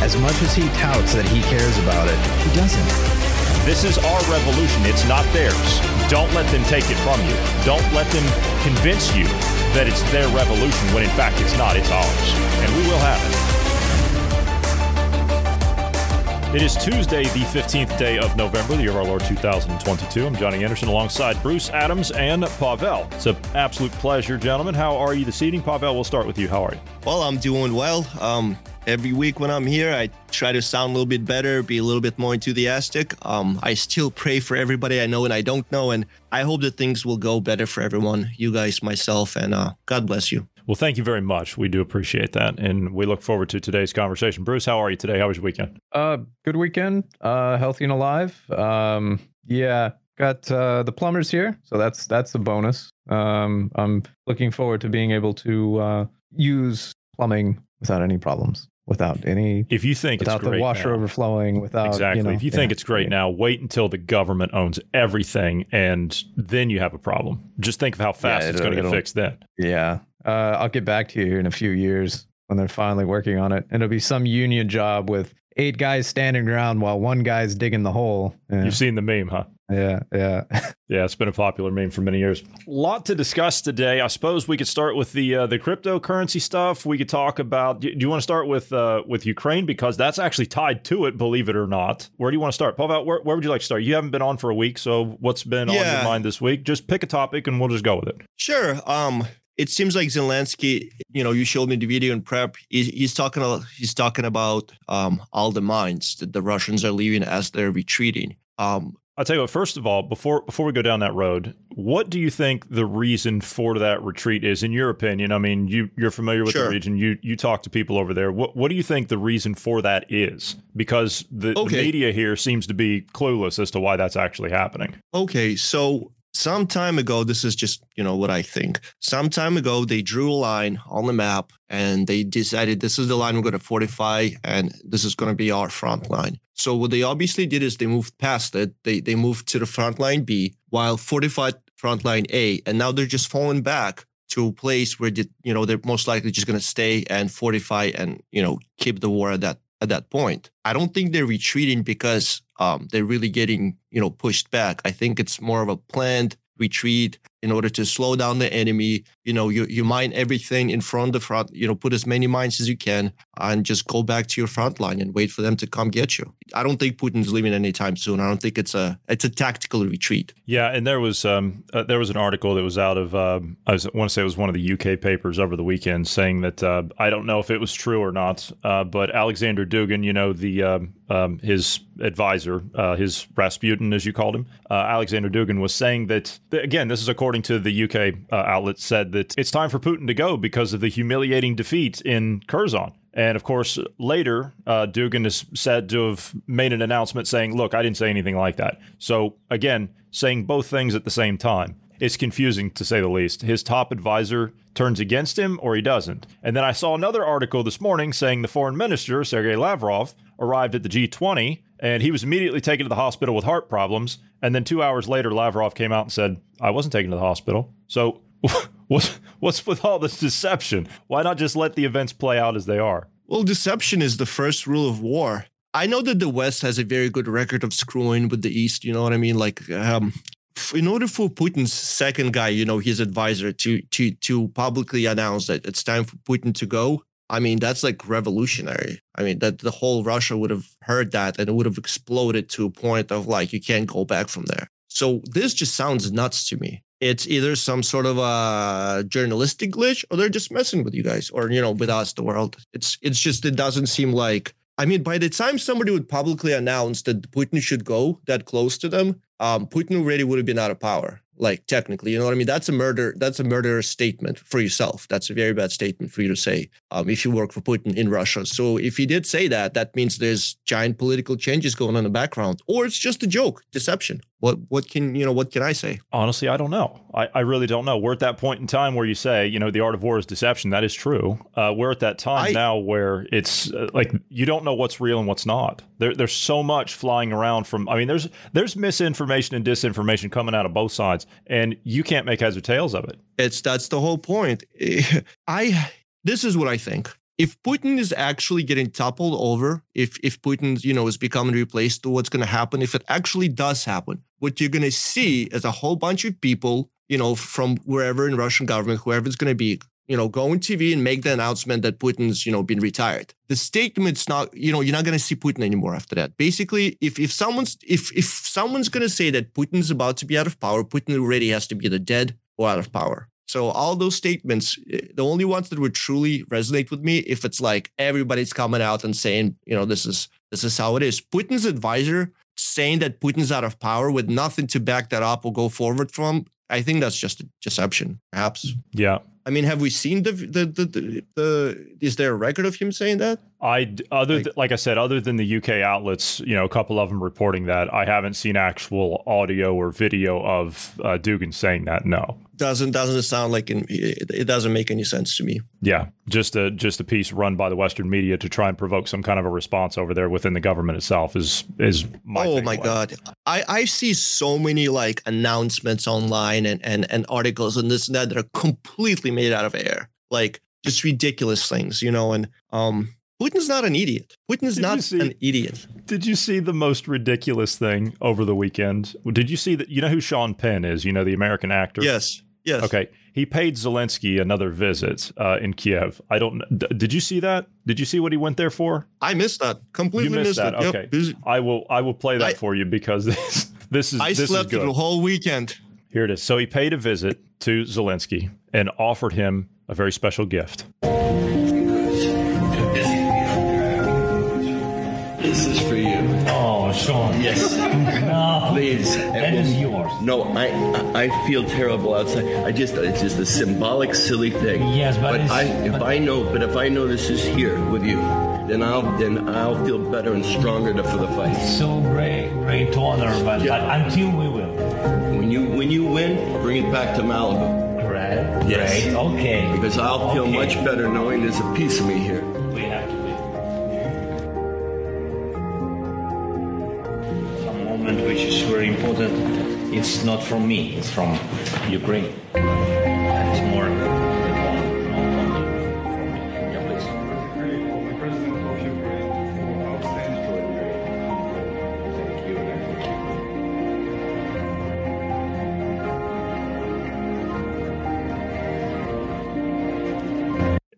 As much as he touts that he cares about it, he doesn't. This is our revolution. It's not theirs. Don't let them take it from you. Don't let them convince you that it's their revolution when in fact it's not. It's ours. And we will have it. It is Tuesday, the 15th day of November, the year of our Lord 2022. I'm Johnny Anderson alongside Bruce Adams and Pavel. It's an absolute pleasure, gentlemen. How are you this evening? Pavel, we'll start with you. How are you? Well, I'm doing well. Um, every week when I'm here, I try to sound a little bit better, be a little bit more enthusiastic. Um, I still pray for everybody I know and I don't know, and I hope that things will go better for everyone, you guys, myself, and uh, God bless you. Well, thank you very much. We do appreciate that, and we look forward to today's conversation. Bruce, how are you today? How was your weekend? Uh, good weekend. Uh, healthy and alive. Um, yeah, got uh, the plumbers here, so that's that's a bonus. Um, I'm looking forward to being able to uh, use plumbing without any problems, without any. If you think without the washer now, overflowing, without exactly. You know, if you think yeah, it's great now, wait until the government owns everything, and then you have a problem. Just think of how fast Yeah, it's going to get fixed then. Yeah. Uh, I'll get back to you here in a few years when they're finally working on it. And it'll be some union job with eight guys standing around while one guy's digging the hole. Yeah, You've seen the meme, huh? yeah, yeah. Yeah, it's been a popular meme for many years. A lot to discuss today. I suppose we could start with the uh, the cryptocurrency stuff. We could talk about. Do you want to start with uh, with Ukraine because that's actually tied to it, believe it or not. Where do you want to start, Pavel? Where, where would you like to start? You haven't been on for a week, so what's been on your mind this week? Just pick a topic and we'll just go with it. Sure. Um, it seems like Zelensky. You know, you showed me the video in prep. He's, he's talking. He's talking about um, all the mines that the Russians are leaving as they're retreating. Um, I'll tell you what. First of all, before before we go down that road, what do you think the reason for that retreat is, in your opinion? I mean, you you're familiar with Sure. the region. You you talk to people over there. What what do you think the reason for that is? Because the, the media here seems to be clueless as to why that's actually happening. Okay, so some time ago, this is just, you know, what I think. Some time ago, they drew a line on the map and they decided this is the line we're going to fortify and this is going to be our front line. So what they obviously did is they moved past it. They they moved to the front line B while fortified front line A, and now they're just falling back to a place where the, you know they're most likely just going to stay and fortify and you know keep the war at that at that point. I don't think they're retreating because um, they're really getting you know pushed back. I think it's more of a planned retreat in order to slow down the enemy. You know, you you mine everything in front of the front. You know, put as many mines as you can and just go back to your front line and wait for them to come get you. I don't think Putin's leaving anytime soon. I don't think it's a it's a tactical retreat. Yeah, and there was um uh, there was an article that was out of um I was, want to say it was one of the UK papers over the weekend saying that uh, I don't know if it was true or not, uh, but Alexander Dugin, you know the um, um, his advisor, uh, his Rasputin as you called him, uh, Alexander Dugin was saying that th- again this is according to the UK uh, outlet said that it's time for Putin to go because of the humiliating defeat in Kherson. And of course, later, uh, Dugin is said to have made an announcement saying, Look, I didn't say anything like that. So, again, saying both things at the same time. It's confusing to say the least. His top advisor turns against him or he doesn't. And then I saw another article this morning saying the foreign minister, Sergei Lavrov, arrived at the G20 and he was immediately taken to the hospital with heart problems. And then two hours later, Lavrov came out and said, I wasn't taken to the hospital. So, what's, what's with all this deception? Why not just let the events play out as they are? Well, deception is the first rule of war. I know that the West has a very good record of screwing with the East. You know what I mean? Like, um, in order for Putin's second guy, you know, his advisor, to to to publicly announce that it's time for Putin to go, I mean, that's like revolutionary. I mean, that the whole Russia would have heard that and it would have exploded to a point of like you can't go back from there. So this just sounds nuts to me. It's either some sort of a journalistic glitch or they're just messing with you guys or you know with us the world. It's it's just it doesn't seem like I mean by the time somebody would publicly announce that Putin should go that close to them, um, Putin already would have been out of power. Like technically, you know what I mean? That's a murder. That's a murder statement for yourself. That's a very bad statement for you to say um, if you work for Putin in Russia. So if he did say that, that means there's giant political changes going on in the background, or it's just a joke, deception. What what can you know? What can I say? Honestly, I don't know. I, I really don't know. We're at that point in time where you say, you know, the art of war is deception. That is true. Uh, we're at that time I- now where it's uh, like you don't know what's real and what's not. There, there's so much flying around from. I mean, there's there's misinformation and disinformation coming out of both sides, and you can't make heads or tails of it. It's that's the whole point. I this is what I think. If Putin is actually getting toppled over, if if Putin, you know, is becoming replaced, what's going to happen? If it actually does happen, what you're going to see is a whole bunch of people, you know, from wherever in Russian government, whoever going to be, you know, go on TV and make the announcement that Putin's, you know, been retired. The statement's not, you know, you're not going to see Putin anymore after that. Basically, if if someone's if if someone's going to say that Putin's about to be out of power, Putin already has to be either dead or out of power. So all those statements, eh, the only ones that would truly resonate with me, if it's like everybody's coming out and saying, you know, this is this is how it is. Putin's advisor saying that Putin's out of power with nothing to back that up or go forward from, I think that's just a deception, perhaps. Yeah. I mean, have we seen the the the, the, the is there a record of him saying that? I other Like- th- like I said, other than the UK outlets, you know, a couple of them reporting that, I haven't seen actual audio or video of uh, Dugin saying that. No. Doesn't doesn't sound like in, it, it doesn't make any sense to me. Yeah, just a just a piece run by the Western media to try and provoke some kind of a response over there within the government itself is is my oh my takeaway. god i i see so many like announcements online and and and articles and this and that that are completely made out of air like just ridiculous things you know and um putin's not an idiot putin's Did not see- an idiot Did you see the most ridiculous thing over the weekend? Did you see that? You know who Sean Penn is? You know the American actor. yes yes Okay, he paid Zelensky another visit uh, in Kiev. I don't. d- Did you see that? Did you see what he went there for? i missed that completely You missed that. it Okay, This- I will. I will play that I- for you because this this is i this slept is good. the whole weekend Here it is. So he paid a visit to Zelensky and offered him a very special gift. This is for you. Oh, Sean. Yes. No. Please. That is yours. No, I, I I feel terrible outside. I just it's just a symbolic, silly thing. Yes, but it's- I if but- I know but if I know this is here with you, then I'll then I'll feel better and stronger to, for the fight. So great, great honor, but, Yeah. but until we will. When you when you win, bring it back to Malibu Great. Yes. Okay. because I'll feel Okay. much better knowing there's a piece of me here. It's not from me. It's from Ukraine. And it's more.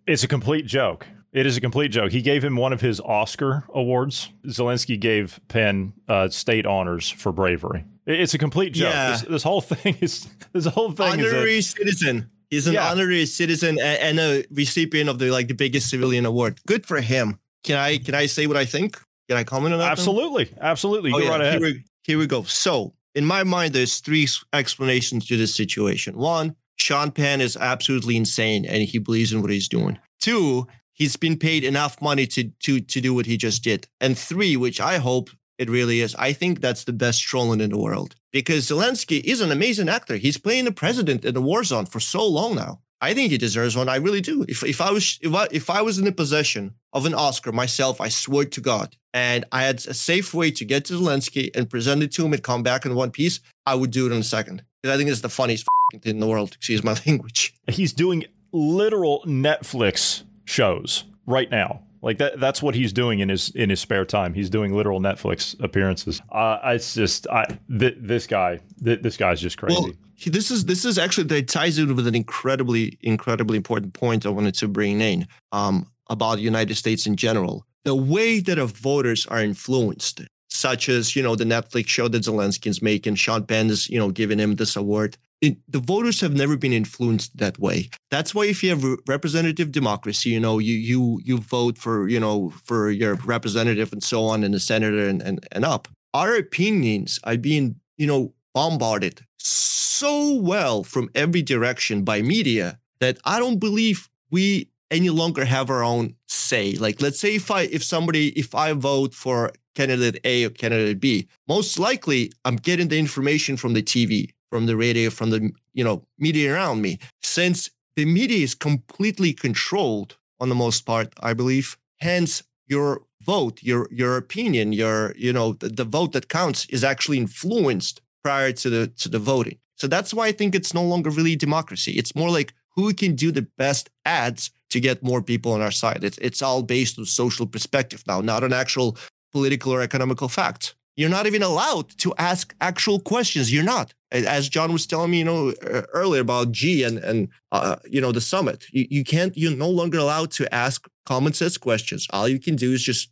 It's a complete joke. It is a complete joke. He gave him one of his Oscar awards. Zelensky gave Penn uh, state honors for bravery. It's a complete joke. Yeah. This, this whole thing is this whole thing is honorary a, citizen he's an Yeah. honorary citizen a- and a recipient of the like the biggest civilian award good for him can i can i say what i think can i comment on that absolutely, absolutely. Oh, Go yeah, right ahead. Here we, here we go. So, in my mind, there's three explanations to this situation. One, Sean Penn is absolutely insane and he believes in what he's doing. Two, he's been paid enough money to to to do what he just did. And three, which I hope it really is, I think that's the best trolling in the world because Zelensky is an amazing actor. He's playing the president in the war zone for so long now. I think he deserves one. I really do. If if I was if I, if I was in the possession of an Oscar myself, I swear to God, and I had a safe way to get to Zelensky and present it to him and come back in one piece, I would do it in a second. Because I think it's the funniest thing in the world. Excuse my language. He's doing literal Netflix shows right now. Like that that's what he's doing in his in his spare time. He's doing literal Netflix appearances. Uh it's just I th- this guy th- this guy's just crazy. Well, this is this is actually that ties in with an incredibly incredibly important point I wanted to bring in um, about the United States in general. The way that our voters are influenced, such as you know the Netflix show that Zelensky's making, Sean Penn is you know giving him this award. It, the voters have never been influenced that way. That's why if you have representative democracy, you know you you you vote for you know for your representative and so on, and the senator and and, and up. Our opinions are being you know bombarded so well from every direction by media that I don't believe we any longer have our own say. Like, let's say if I if somebody if I vote for candidate A or candidate B, most likely I'm getting the information from the TV, from the radio, from the you know media around me. Since the media is completely controlled on the most part, I believe. Hence, your vote, your your opinion, your you know the, the vote that counts is actually influenced prior to the to the voting. So that's why I think it's no longer really democracy. It's more like who can do the best ads to get more people on our side. It's it's all based on social perspective now, not on actual political or economical facts. You're not even allowed to ask actual questions. You're not, as John was telling me, you know, earlier about G and and uh, you know the summit. You, you can't. You're no longer allowed to ask common sense questions. All you can do is just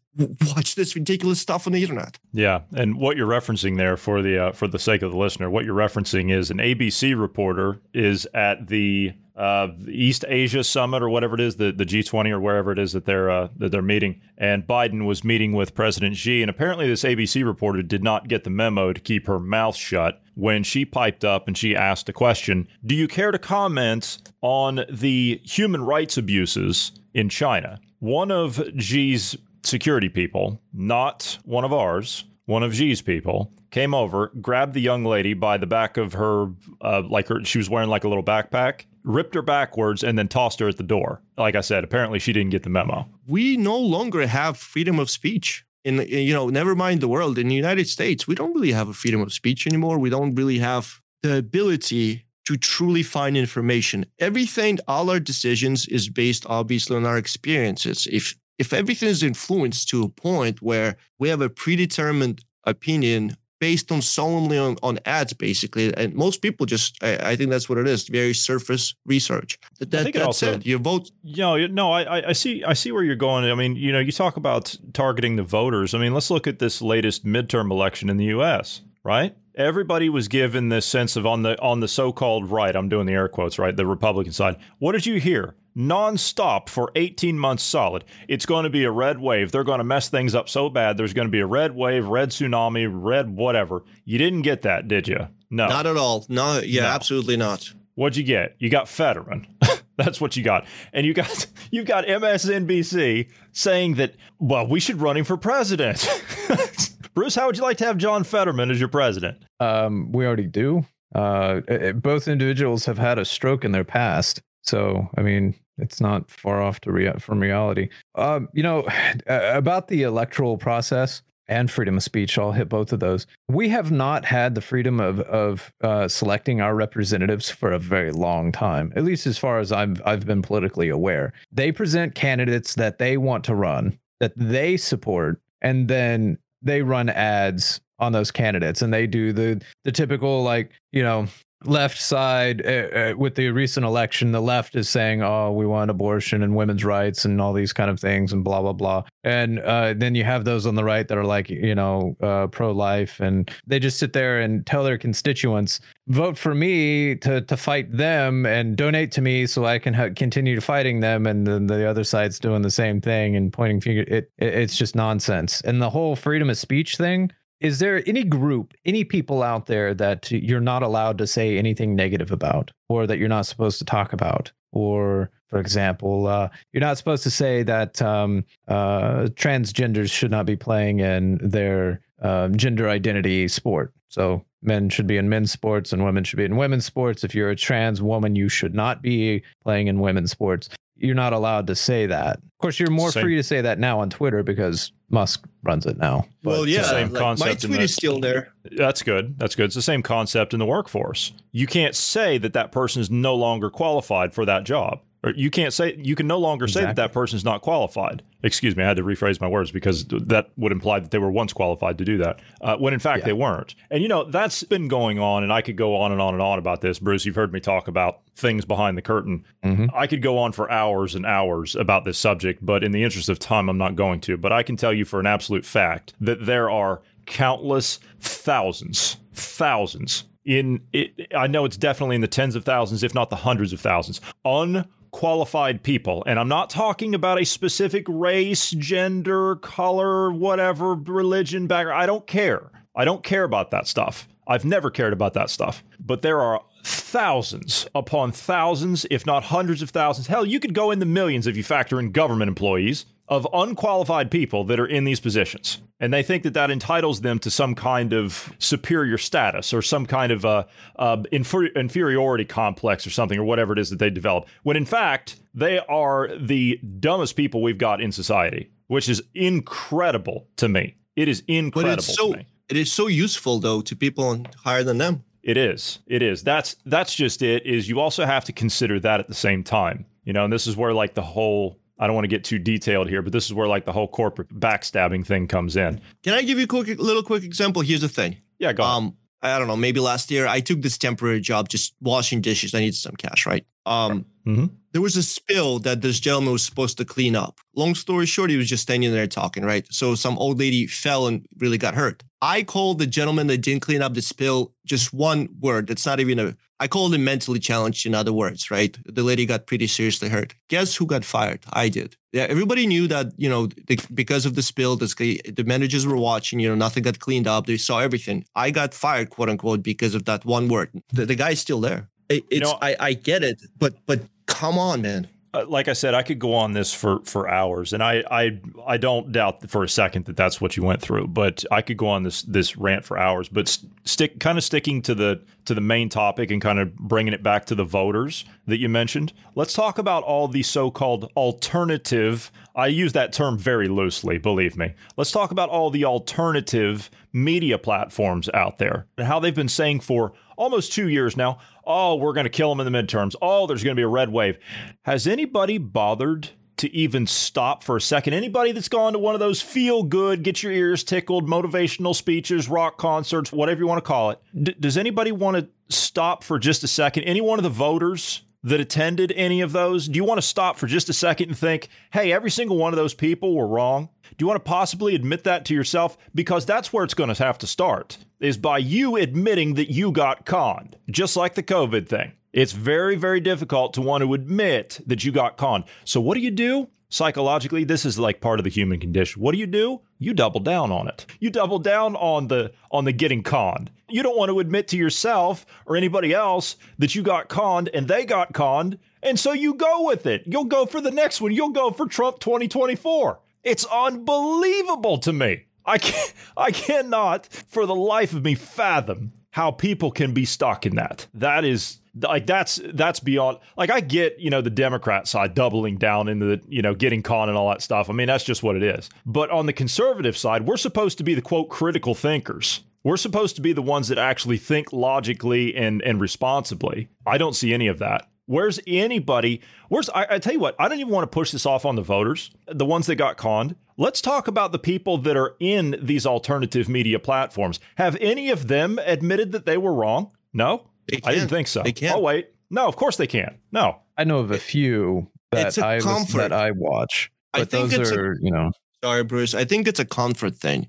watch this ridiculous stuff on the internet. Yeah, and what you're referencing there for the uh, for the sake of the listener, what you're referencing is an ABC reporter is at the uh, East Asia Summit or whatever it is, the, the G20 or wherever it is that they're uh, that they're meeting. And Biden was meeting with President Xi, and apparently this ABC reporter did not get the memo to keep her mouth shut when she piped up and she asked a question. Do you care to comment on the human rights abuses in China? One of Xi's security people, not one of ours, one of Xi's people, came over, grabbed the young lady by the back of her, uh, like her, she was wearing like a little backpack, ripped her backwards, and then tossed her at the door. Like I said, apparently she didn't get the memo. We no longer have freedom of speech. In you know, never mind the world. In the United States, we don't really have a freedom of speech anymore. We don't really have the ability to truly find information. Everything, all our decisions, is based obviously on our experiences. If if everything is influenced to a point where we have a predetermined opinion based on solely on, on ads, basically. And most people just, I, I, think that's what it is, very surface research. That, that, that's also, it. You vote. You know, no, I, I see, I see where you're going. I mean, you know, you talk about targeting the voters. I mean, let's look at this latest midterm election in the U.S. Right? Everybody was given this sense of on the on the so-called right. I'm doing the air quotes, right? The Republican side. What did you hear? Nonstop for 18 months solid. It's going to be a red wave. They're going to mess things up so bad. There's going to be a red wave, red tsunami, red whatever. You didn't get that, did you? No. Not at all. No, yeah, no. absolutely not. What'd you get? You got Fetterman. That's what you got. And you got you've got MSNBC saying that well, we should run him for president. Bruce, how would you like to have John Fetterman as your president? Um, we already do. Uh, both individuals have had a stroke in their past. So, I mean, it's not far off to rea- from reality. Um, you know, about the electoral process and freedom of speech, I'll hit both of those. We have not had the freedom of of uh, selecting our representatives for a very long time, at least as far as I've I've been politically aware. They present candidates that they want to run, that they support, and then they run ads on those candidates and they do the the typical like you know left side uh, uh, with the recent election the left is saying oh we want abortion and women's rights and all these kind of things and blah blah blah. And uh, then you have those on the right that are like you know uh, pro-life and they just sit there and tell their constituents vote for me to to fight them and donate to me so i can ha- continue fighting them and then the other side's doing the same thing and pointing finger it, it it's just nonsense. And the whole freedom of speech thing is there any group, any people out there that you're not allowed to say anything negative about, or that you're not supposed to talk about? Or, for example, uh, you're not supposed to say that um, uh, transgenders should not be playing in their uh, gender identity sport. So men should be in men's sports and women should be in women's sports. If you're a trans woman, you should not be playing in women's sports you're not allowed to say that. Of course, you're more same. free to say that now on Twitter because Musk runs it now. Well, yeah, uh, same like concept. My tweet the, is still there. That's good. That's good. It's the same concept in the workforce. You can't say that that person is no longer qualified for that job. Or you can't say you can no longer exactly. say that that person is not qualified. Excuse me, I had to rephrase my words because that would imply that they were once qualified to do that, uh, when in fact yeah. they weren't. And you know that's been going on, and I could go on and on and on about this. Bruce, you've heard me talk about things behind the curtain. Mm-hmm. I could go on for hours and hours about this subject, but in the interest of time, I'm not going to. But I can tell you for an absolute fact that there are countless thousands, thousands in it, I know it's definitely in the tens of thousands, if not the hundreds of thousands, un qualified people. And I'm not talking about a specific race, gender, color, whatever, religion, background. I don't care. I don't care about that stuff. I've never cared about that stuff. But there are thousands upon thousands, if not hundreds of thousands. Hell, you could go in the millions if you factor in government employees of unqualified people that are in these positions. And they think that that entitles them to some kind of superior status or some kind of uh, uh, infer- inferiority complex or something or whatever it is that they develop. When in fact, they are the dumbest people we've got in society, which is incredible to me. It is incredible but it's so. It is so useful though to people higher than them. It is. It is. That's that's just it. Is you also have to consider that at the same time. You know, and this is where like the whole I don't want to get too detailed here, but this is where like the whole corporate backstabbing thing comes in. Can I give you a quick little quick example? Here's the thing. Yeah, go. Um, I don't know. Maybe last year I took this temporary job, just washing dishes. I needed some cash, right? Um, mm-hmm. There was a spill that this gentleman was supposed to clean up. Long story short, he was just standing there talking, right? So some old lady fell and really got hurt. I called the gentleman that didn't clean up the spill just one word. That's not even a. I called him mentally challenged. In other words, right? The lady got pretty seriously hurt. Guess who got fired? I did. Yeah, everybody knew that. You know, the, because of the spill, the, the managers were watching. You know, nothing got cleaned up. They saw everything. I got fired, quote unquote, because of that one word. The, the guy's still there. It, it's. You know, I, I get it, but but come on, man. Uh, like I said, I could go on this for for hours, and I I I don't doubt for a second that that's what you went through. But I could go on this this rant for hours. But st- stick kind of sticking to the to the main topic and kind of bringing it back to the voters that you mentioned. Let's talk about all the so-called alternative. I use that term very loosely, believe me. Let's talk about all the alternative media platforms out there and how they've been saying for almost two years now oh, we're going to kill them in the midterms. Oh, there's going to be a red wave. Has anybody bothered to even stop for a second? Anybody that's gone to one of those feel good, get your ears tickled, motivational speeches, rock concerts, whatever you want to call it, D- does anybody want to stop for just a second? Any one of the voters that attended any of those? Do you want to stop for just a second and think, hey, every single one of those people were wrong? Do you want to possibly admit that to yourself? Because that's where it's going to have to start, is by you admitting that you got conned, just like the COVID thing. It's very, very difficult to want to admit that you got conned. So, what do you do? Psychologically, this is like part of the human condition. What do you do? You double down on it. You double down on the on the getting conned. You don't want to admit to yourself or anybody else that you got conned and they got conned, and so you go with it. You'll go for the next one. You'll go for Trump 2024. It's unbelievable to me. I can't, I cannot for the life of me fathom how people can be stuck in that. That is like that's that's beyond like I get, you know, the Democrat side doubling down into the, you know, getting con and all that stuff. I mean, that's just what it is. But on the conservative side, we're supposed to be the quote critical thinkers. We're supposed to be the ones that actually think logically and and responsibly. I don't see any of that. Where's anybody? Where's I, I, tell you what? I don't even want to push this off on the voters, the ones that got conned. Let's talk about the people that are in these alternative media platforms. Have any of them admitted that they were wrong? No, I didn't think so. They can't. Oh wait, no, of course they can't. No, I know of a few that I was, that I watch, but I think those are a, you know. Sorry, Bruce. I think it's a comfort thing.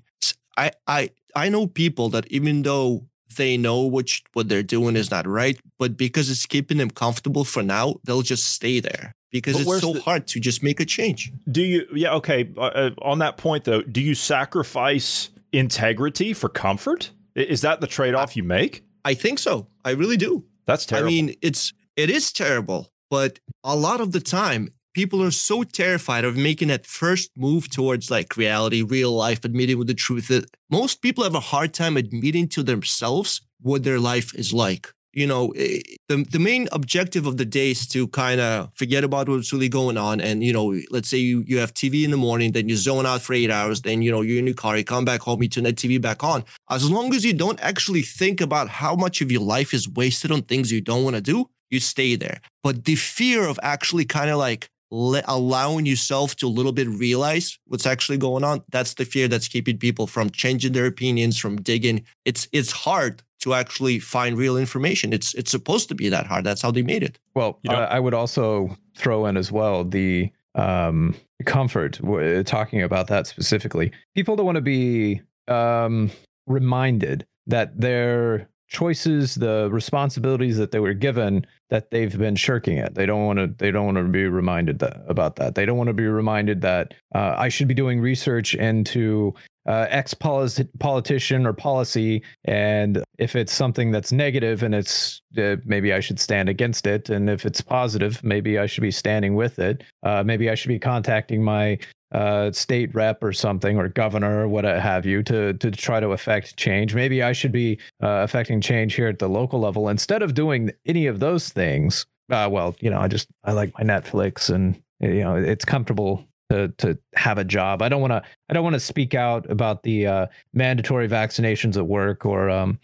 I I I know people that even though they know which what they're doing is not right, but because it's keeping them comfortable for now, they'll just stay there because but it's so the, hard to just make a change. Do you? Yeah, okay. Uh, uh, on that point, though, do you sacrifice integrity for comfort? Is that the trade off you make? I think so. I really do. That's terrible. I mean, it's it is terrible, but a lot of the time, people are so terrified of making that first move towards like reality, real life, admitting with the truth that most people have a hard time admitting to themselves what their life is like. You know, eh, the, the main objective of the day is to kind of forget about what's really going on. And, you know, let's say you, you have TV in the morning, then you zone out for eight hours, then, you know, you're in your car, you come back home, you turn that TV back on. As long as you don't actually think about how much of your life is wasted on things you don't want to do, you stay there. But the fear of actually kind of like le- allowing yourself to a little bit realize what's actually going on that's the fear that's keeping people from changing their opinions from digging it's it's hard to actually find real information it's it's supposed to be that hard that's how they made it well you know, uh, i would also throw in as well the um comfort w- talking about that specifically people don't want to be um reminded that they're choices, the responsibilities that they were given that they've been shirking it. They don't want to. They don't want to be reminded that, about that. They don't want to be reminded that uh, I should be doing research into uh, X politi- politician or policy, and if it's something that's negative and it's uh, maybe I should stand against it, and if it's positive, maybe I should be standing with it. Uh, maybe I should be contacting my uh, state rep or something, or governor, or what have you, to to try to affect change. Maybe I should be uh, affecting change here at the local level instead of doing any of those things. Uh, well, you know, I just I like my Netflix, and you know, it's comfortable to to have a job. I don't want to I don't want to speak out about the uh, mandatory vaccinations at work or um,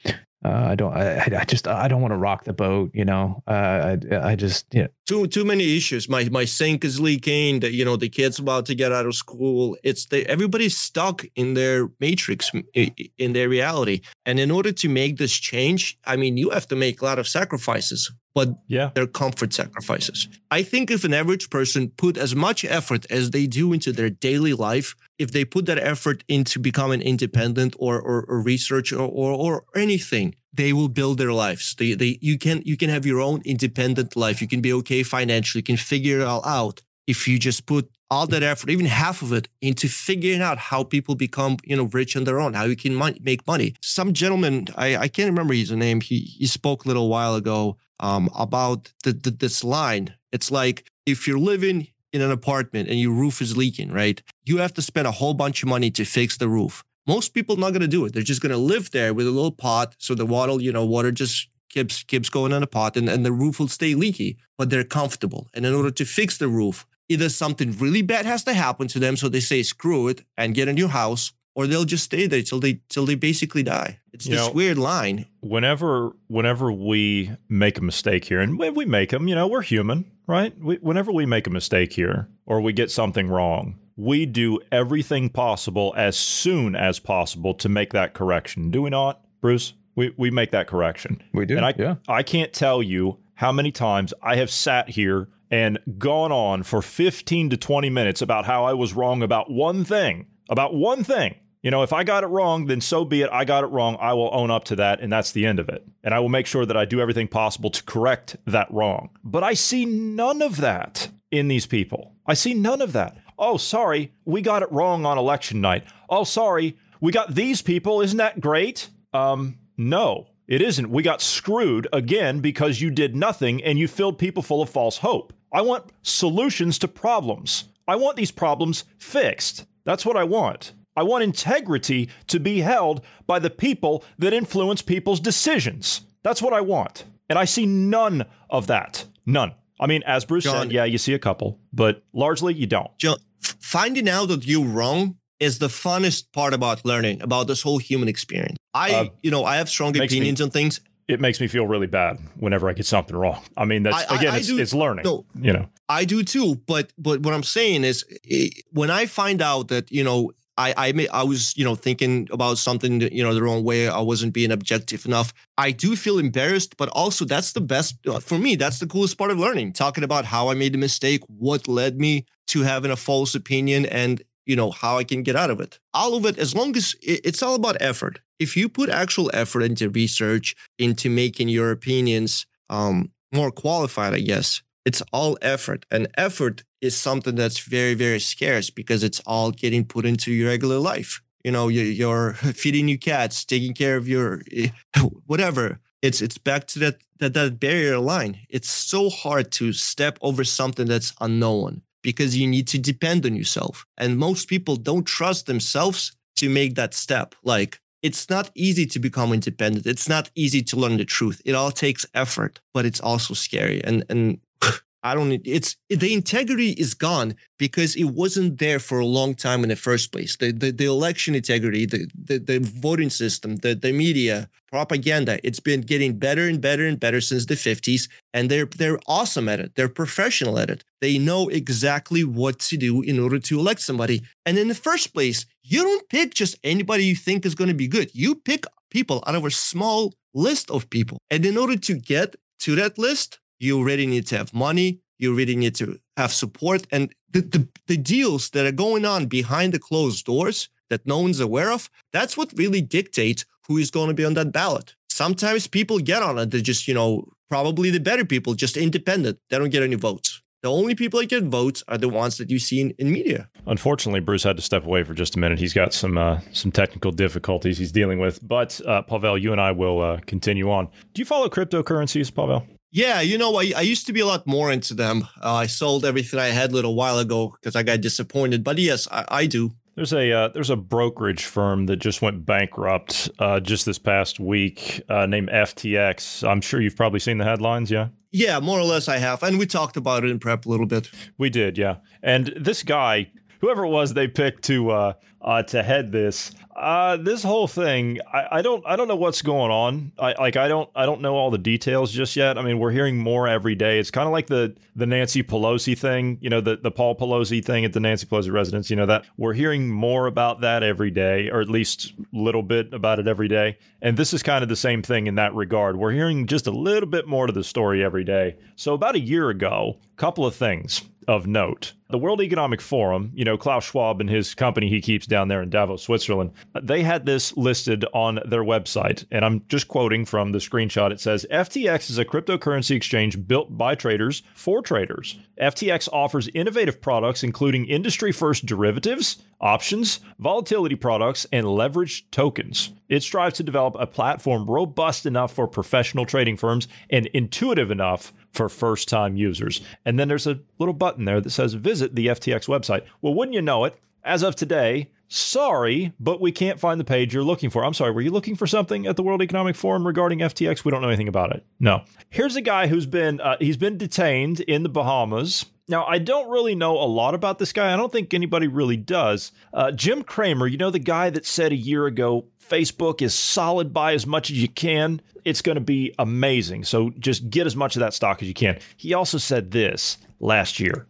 uh, I don't. I, I just. I don't want to rock the boat. You know. Uh, I. I just. Yeah. Too too many issues. My my sink is leaking. The, you know the kids about to get out of school. It's the everybody's stuck in their matrix, in their reality. And in order to make this change, I mean, you have to make a lot of sacrifices. But yeah, they're comfort sacrifices. I think if an average person put as much effort as they do into their daily life, if they put that effort into becoming independent or or, or research or, or, or anything, they will build their lives. They they you can you can have your own independent life. You can be okay financially. You can figure it all out if you just put all that effort, even half of it, into figuring out how people become, you know, rich on their own, how you can mon- make money. Some gentleman, I, I can't remember his name. He he spoke a little while ago um, about the, the, this line. It's like if you're living in an apartment and your roof is leaking, right? You have to spend a whole bunch of money to fix the roof. Most people not going to do it. They're just going to live there with a little pot, so the water, you know, water just keeps keeps going in the pot, and, and the roof will stay leaky. But they're comfortable. And in order to fix the roof, either something really bad has to happen to them, so they say screw it and get a new house, or they'll just stay there till they till they basically die. It's you this know, weird line. Whenever whenever we make a mistake here, and when we make them, you know, we're human, right? We, whenever we make a mistake here or we get something wrong, we do everything possible as soon as possible to make that correction. Do we not, Bruce? We we make that correction. We do. And I yeah. I can't tell you how many times I have sat here and gone on for 15 to 20 minutes about how I was wrong about one thing, about one thing. You know, if I got it wrong, then so be it. I got it wrong. I will own up to that, and that's the end of it. And I will make sure that I do everything possible to correct that wrong. But I see none of that in these people. I see none of that. Oh, sorry, we got it wrong on election night. Oh, sorry, we got these people. Isn't that great? Um, no, it isn't. We got screwed again because you did nothing and you filled people full of false hope. I want solutions to problems. I want these problems fixed. That's what I want. I want integrity to be held by the people that influence people's decisions. That's what I want. And I see none of that. None. I mean, as Bruce John, said, yeah, you see a couple, but largely you don't. John, finding out that you're wrong is the funnest part about learning about this whole human experience. I, uh, you know, I have strong opinions me, on things. It makes me feel really bad whenever I get something wrong. I mean, that's I, again, I, I it's, do, it's learning. No, you know, I do too. But but what I'm saying is, eh, when I find out that you know I I, I was you know thinking about something you know the wrong way. I wasn't being objective enough. I do feel embarrassed, but also that's the best uh, for me. That's the coolest part of learning. Talking about how I made a mistake, what led me to having a false opinion, and you know how I can get out of it. All of it, as long as it, it's all about effort. If you put actual effort into research, into making your opinions um, more qualified, I guess it's all effort and effort is something that's very very scarce because it's all getting put into your regular life. You know you're feeding your cats taking care of your eh, whatever. It's it's back to that that, that barrier line. It's so hard to step over something that's unknown because you need to depend on yourself. And most people don't trust themselves to make that step. Like it's not easy to become independent. It's not easy to learn the truth. It all takes effort but it's also scary. And and I don't need it's the integrity is gone because it wasn't there for a long time in the first place. The the, the election integrity, the, the the voting system, the the media, propaganda, it's been getting better and better and better since the 50s and they're they're awesome at it. They're professional at it. They know exactly what to do in order to elect somebody. And in the first place, you don't pick just anybody you think is going to be good. You pick people out of a small list of people. And in order to get to that list, you really need to have money. You really need to have support. And the, the, the deals that are going on behind the closed doors that no one's aware of, that's what really dictates who is going to be on that ballot. Sometimes people get on it. They're just, you know, probably the better people, just independent. They don't get any votes. the only people that get votes are the ones that you see in, in media. Unfortunately, Bruce had to step away for just a minute. He's got some uh, some technical difficulties he's dealing with. But uh, Pavel, you and I will uh, continue on. Do you follow cryptocurrencies, Pavel? Yeah, you know, I, I used to be a lot more into them. Uh, I sold everything I had a little while ago because I got disappointed. But yes, I, I do. There's a uh, there's a brokerage firm that just went bankrupt uh, just this past week uh, named FTX. I'm sure you've probably seen the headlines. Yeah. Yeah, more or less I have, and we talked about it in prep a little bit. We did, yeah. And this guy, whoever it was they picked to uh, uh, to head this, uh, this whole thing, I, I, don't I don't know what's going on. I like I don't I don't know all the details just yet. I mean, we're hearing more every day. It's kind of like the the Nancy Pelosi thing, you know, the the Paul Pelosi thing at the Nancy Pelosi residence. You know that we're hearing more about that every day, or at least a little bit about it every day. And this is kind of the same thing in that regard. We're hearing just a little bit more to the story every day. So about a year ago, couple of things of note. The World Economic Forum, you know, Klaus Schwab and his company he keeps down there in Davos, Switzerland, they had this listed on their website. And I'm just quoting from the screenshot. It says FTX is a cryptocurrency exchange built by traders for traders. FTX offers innovative products, including industry first derivatives, options, volatility products, and leveraged tokens. It strives to develop a platform robust enough for professional trading firms and intuitive enough for first time users. And then there's a little button there that says visit the FTX website. Well, wouldn't you know it? As of today, sorry, but we can't find the page you're looking for. I'm sorry, were you looking for something at the World Economic Forum regarding FTX? We don't know anything about it. No. Here's a guy who's been uh, he's been detained in the Bahamas. Now, I don't really know a lot about this guy. I don't think anybody really does. Uh, Jim Cramer, you know, the guy that said a year ago, Facebook is solid buy as much as you can. It's going to be amazing. So just get as much of that stock as you can. He also said this last year.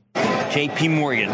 JP Morgan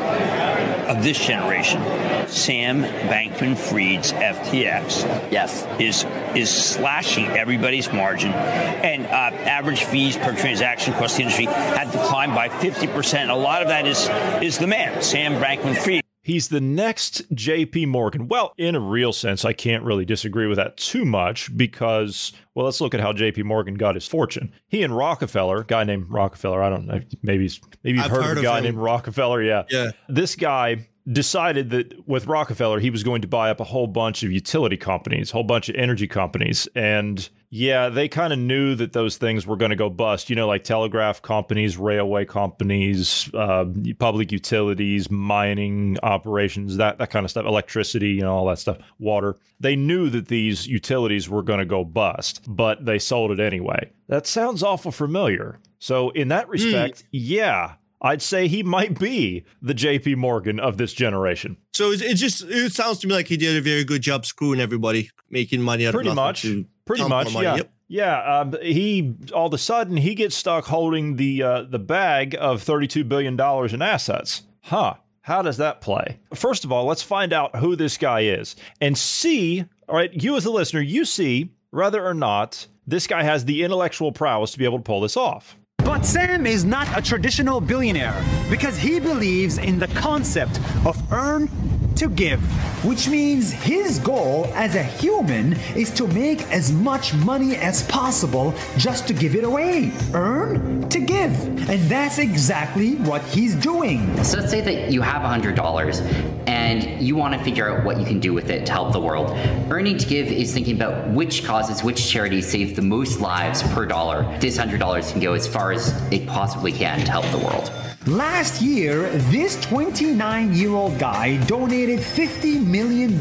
of this generation, Sam Bankman Fried's FTX, yes, is is slashing everybody's margin, and uh, average fees per transaction across the industry have declined by 50%. A lot of that is is the man, Sam Bankman Fried. He's the next JP Morgan. Well, in a real sense, I can't really disagree with that too much because, well, let's look at how JP Morgan got his fortune. He and Rockefeller, guy named Rockefeller, I don't know, maybe maybe you've heard, heard of a guy him. named Rockefeller. Yeah. Yeah. This guy decided that with Rockefeller, he was going to buy up a whole bunch of utility companies, a whole bunch of energy companies. And yeah, they kind of knew that those things were going to go bust, you know, like telegraph companies, railway companies, uh, public utilities, mining operations, that, that kind of stuff, electricity, you know, all that stuff, water. They knew that these utilities were going to go bust, but they sold it anyway. That sounds awful familiar. So, in that respect, yeah, I'd say he might be the JP Morgan of this generation. So it, it just it sounds to me like he did a very good job screwing everybody, making money out Pretty of much. Pretty much, yeah. Yep. Yeah, um, he all of a sudden he gets stuck holding the uh, the bag of thirty two billion dollars in assets. Huh? How does that play? First of all, let's find out who this guy is and see. All right, you as a listener, you see whether or not this guy has the intellectual prowess to be able to pull this off. But Sam is not a traditional billionaire because he believes in the concept of earn to give, which means his goal as a human is to make as much money as possible just to give it away. Earn to give. And that's exactly what he's doing. So let's say that you have $100 and you want to figure out what you can do with it to help the world. Earning to give is thinking about which causes, which charities save the most lives per dollar. This $100 can go as far as it possibly can to help the world. Last year, this 29 year old guy donated $50 million.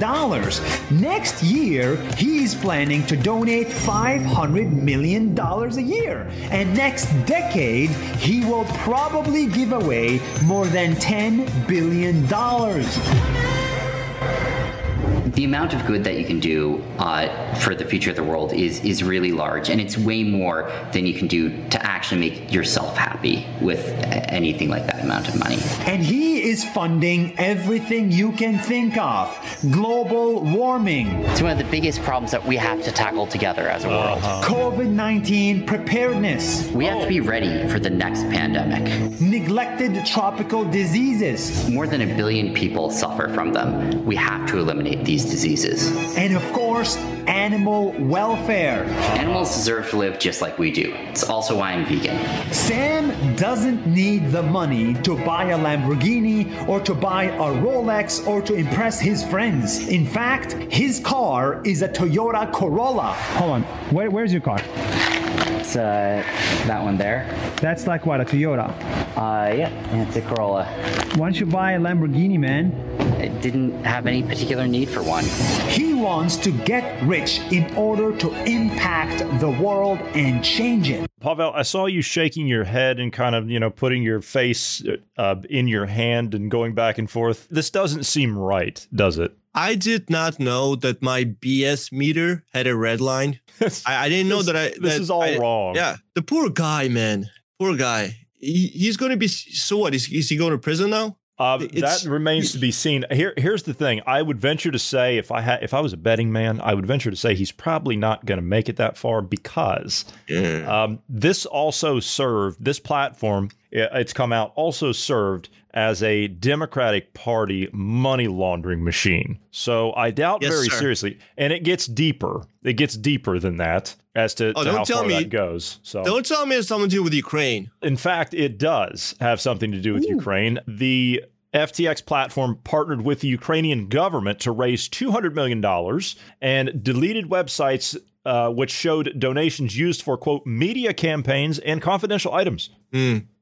Next year, he's planning to donate $500 million a year. And next decade, he will probably give away more than $10 billion. The amount of good that you can do uh, for the future of the world is is really large, and it's way more than you can do to actually make yourself happy with anything like that amount of money. And he is funding everything you can think of global warming, It's one of the biggest problems that we have to tackle together as a world. COVID 19 preparedness, We have to be ready for the next pandemic. neglected tropical diseases. More than a billion people suffer from them. We have to eliminate these these diseases. And of course, animal welfare. Animals deserve to live just like we do. It's also why I'm vegan. Sam doesn't need the money to buy a Lamborghini or to buy a Rolex or to impress his friends. In fact, his car is a Toyota Corolla. Hold on. Where, where's your car? It's uh, that one there. That's like what, a Toyota? Uh, yeah, it's a Corolla. Why don't you buy a Lamborghini, man? I didn't have any particular need for one. He wants to get rich in order to impact the world and change it. Pavel, I saw you shaking your head and kind of, you know, putting your face uh, in your hand and going back and forth. This doesn't seem right, does it? I did not know that my BS meter had a red line. I, I didn't know This- that I. this is all I- wrong. Yeah, the poor guy, man. Poor guy. He, he's going to be. So what? Is, is he going to prison now? Uh, that remains to be seen. Here, here's the thing. I would venture to say, if I had, if I was a betting man, I would venture to say he's probably not going to make it that far because um, this also served this platform. It's come out also served as a Democratic Party money laundering machine. So I doubt Yes, very sir. seriously, and it gets deeper. It gets deeper than that as to, Oh, to don't how tell far me- that goes. So Don't tell me it's something to do with Ukraine. in fact, it does have something to do with Ukraine. The FTX platform partnered with the Ukrainian government to raise $200 million and deleted websites uh, which showed donations used for, quote, media campaigns and confidential items.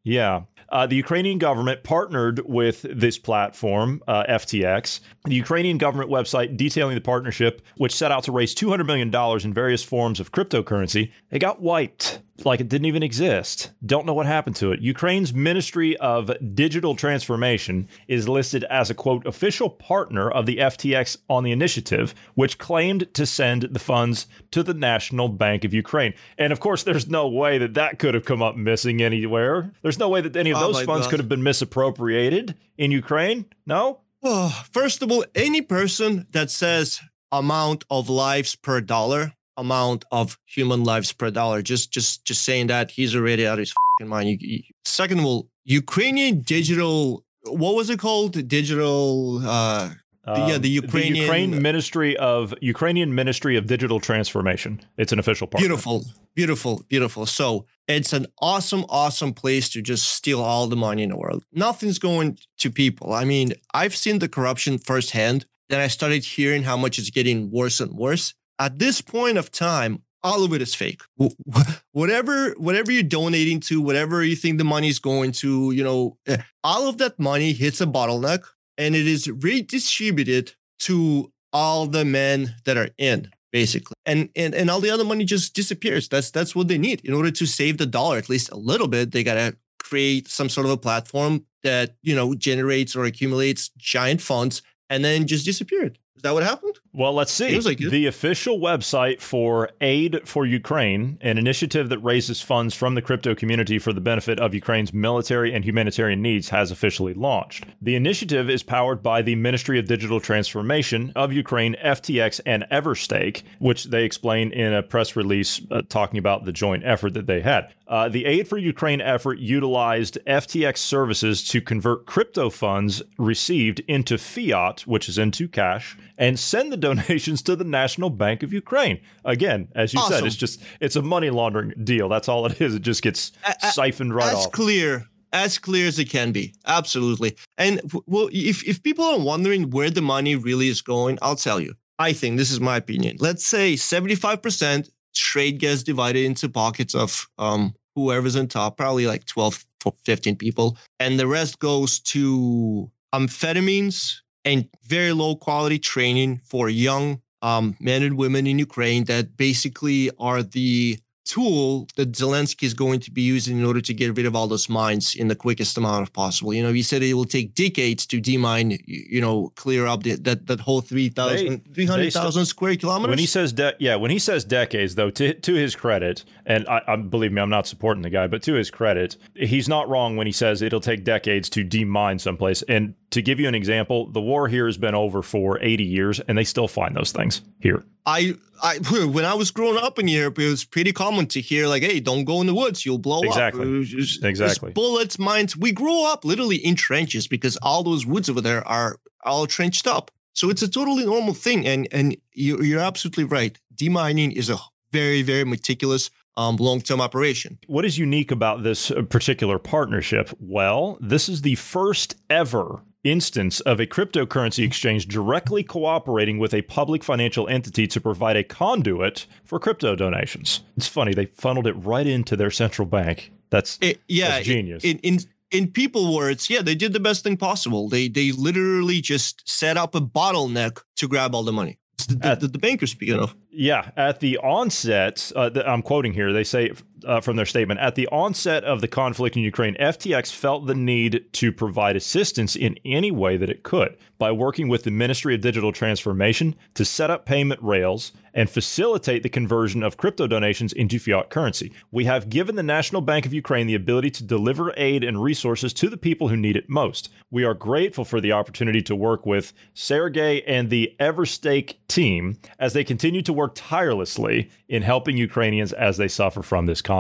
Yeah. Uh, the Ukrainian government partnered with this platform, uh, FTX. The Ukrainian government website detailing the partnership, which set out to raise $200 million in various forms of cryptocurrency, it got wiped like it didn't even exist. Don't know what happened to it. Ukraine's Ministry of Digital Transformation is listed as a quote official partner of the FTX on the initiative, which claimed to send the funds to the National Bank of Ukraine. And of course, there's no way that that could have come up missing anywhere. There's no way that any of Oh those my funds God. could have been misappropriated in Ukraine. No. Oh, first of all, any person that says amount of lives per dollar, amount of human lives per dollar, just just just saying that he's already out of his mind. Second of all, Ukrainian digital, what was it called? Digital. uh yeah, the Ukrainian. the Ukraine Ministry of Ukrainian Ministry of Digital Transformation. It's an official partner. Beautiful, beautiful, beautiful. So it's an awesome, awesome place to just steal all the money in the world. Nothing's going to people. I mean, I've seen the corruption firsthand. Then I started hearing how much it's getting worse and worse. At this point of time, all of it is fake. Wh- wh- Whatever, whatever you're donating to, whatever you think the money is going to, you know, eh, all of that money hits a bottleneck and it is redistributed to all the men that are in basically. And and and all the other money just disappears. That's that's what they need. In order to save the dollar at least a little bit they got to create some sort of a platform that you know generates or accumulates giant funds and then just disappeared is that what happened Well, let's see. Like the official website for Aid for Ukraine, an initiative that raises funds from the crypto community for the benefit of Ukraine's military and humanitarian needs, has officially launched. The initiative is powered by the Ministry of Digital Transformation of Ukraine, FTX, and Everstake, which they explain in a press release uh, talking about the joint effort that they had. Uh, the Aid for Ukraine effort utilized FTX services to convert crypto funds received into fiat, which is into cash, and send the donations to the National Bank of Ukraine. Again, as you said, it's just it's a money laundering deal. That's all it is. It just gets siphoned right as off. clear as clear as it can be absolutely and well if, if people are wondering where the money really is going i'll tell you i think this is my opinion let's say 75% trade gets divided into pockets of um whoever's on top probably like 12 to 15 people and the rest goes to amphetamines and very low quality training for young um, men and women in Ukraine that basically are the tool that Zelensky is going to be using in order to get rid of all those mines in the quickest amount of possible. You know, he said it will take decades to demine, you know, clear up the, that that whole 3,000 They- 300,000 square kilometers. When he says de- yeah, when he says decades, though, to to his credit, and I, I believe me, I'm not supporting the guy, but to his credit, he's not wrong when he says it'll take decades to demine someplace. And to give you an example, the war here has been over for 80 years, and they still find those things here. I, I, when I was growing up in Europe, it was pretty common to hear like, "Hey, don't go in the woods; you'll blow Exactly. up." It was just- Exactly. it's bullets, mines. We grew up literally in trenches because all those woods over there are all trenched up. So it's a totally normal thing. And and you're, you're absolutely right. Demining is a very, very meticulous um, long term operation. What is unique about this uh, particular partnership? Well, this is the first ever instance of a cryptocurrency exchange directly cooperating with a public financial entity to provide a conduit for crypto donations. It's funny, they funneled it right into their central bank. That's, It- yeah, that's genius. In, in in people words, yeah, they did the best thing possible. They they literally just set up a bottleneck to grab all the money. The, the, the, the banker speaking of. Yeah, at the onset, uh, th- I'm quoting here, they say uh, from their statement at the onset of the conflict in Ukraine, FTX felt the need to provide assistance in any way that it could by working with the Ministry of Digital Transformation to set up payment rails and facilitate the conversion of crypto donations into fiat currency. We have given the National Bank of Ukraine the ability to deliver aid and resources to the people who need it most. We are grateful for the opportunity to work with Sergey and the Everstake team as they continue to work tirelessly in helping Ukrainians as they suffer from this conflict.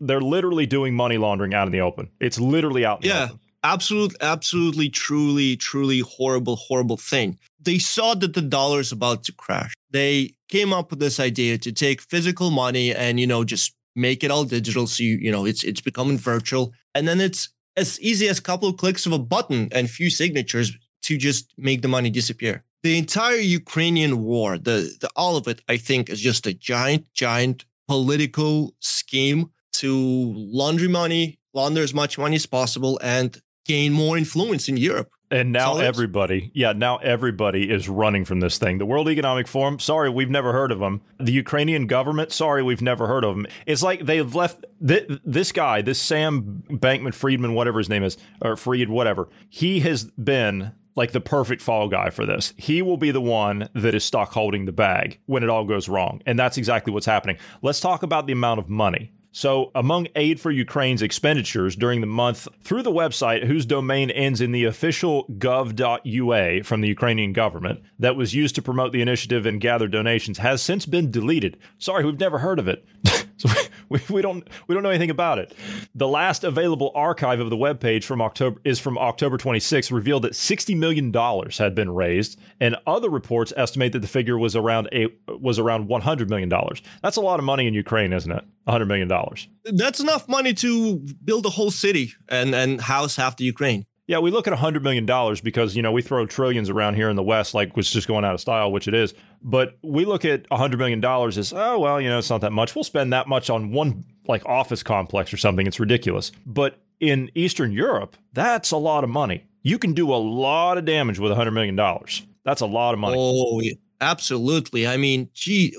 They're literally doing money laundering out in the open. It's literally out in the Yeah, open. absolute, absolutely, truly, truly horrible, horrible thing. They saw that the dollar is about to crash. They came up with this idea to take physical money and you know just make it all digital. So you, you know it's it's becoming virtual, and then it's as easy as a couple of clicks of a button and few signatures to just make the money disappear. The entire Ukrainian war, the, the all of it, I think, is just a giant, giant political scheme to launder money, launder as much money as possible, and gain more influence in Europe. And now everybody, yeah, now everybody is running from this thing. The World Economic Forum, sorry, we've never heard of them. The Ukrainian government, sorry, we've never heard of them. It's like they've left th- this guy, this Sam Bankman Friedman, whatever his name is, or Fried, whatever. He has been like the perfect fall guy for this. He will be the one that is stuck holding the bag when it all goes wrong. And that's exactly what's happening. Let's talk about the amount of money. So, among Aid for Ukraine's expenditures during the month through the website, whose domain ends in the official gov.ua from the Ukrainian government, that was used to promote the initiative and gather donations, has since been deleted. Sorry, we've never heard of it. so we, we don't we don't know anything about it. The last available archive of the webpage from October is from October 26, revealed that 60 million dollars had been raised, and other reports estimate that the figure was around a was around 100 million dollars. That's a lot of money in Ukraine, isn't it? 100 million dollars. That's enough money to build a whole city and, and house half the Ukraine. Yeah, we look at $100 million because, you know, we throw trillions around here in the West like it's just going out of style, which it is. But we look at $100 million as, oh, well, you know, it's not that much. We'll spend that much on one, like, office complex or something. It's ridiculous. But in Eastern Europe, that's a lot of money. You can do a lot of damage with $100 million. That's a lot of money. Oh, yeah, absolutely. I mean, gee,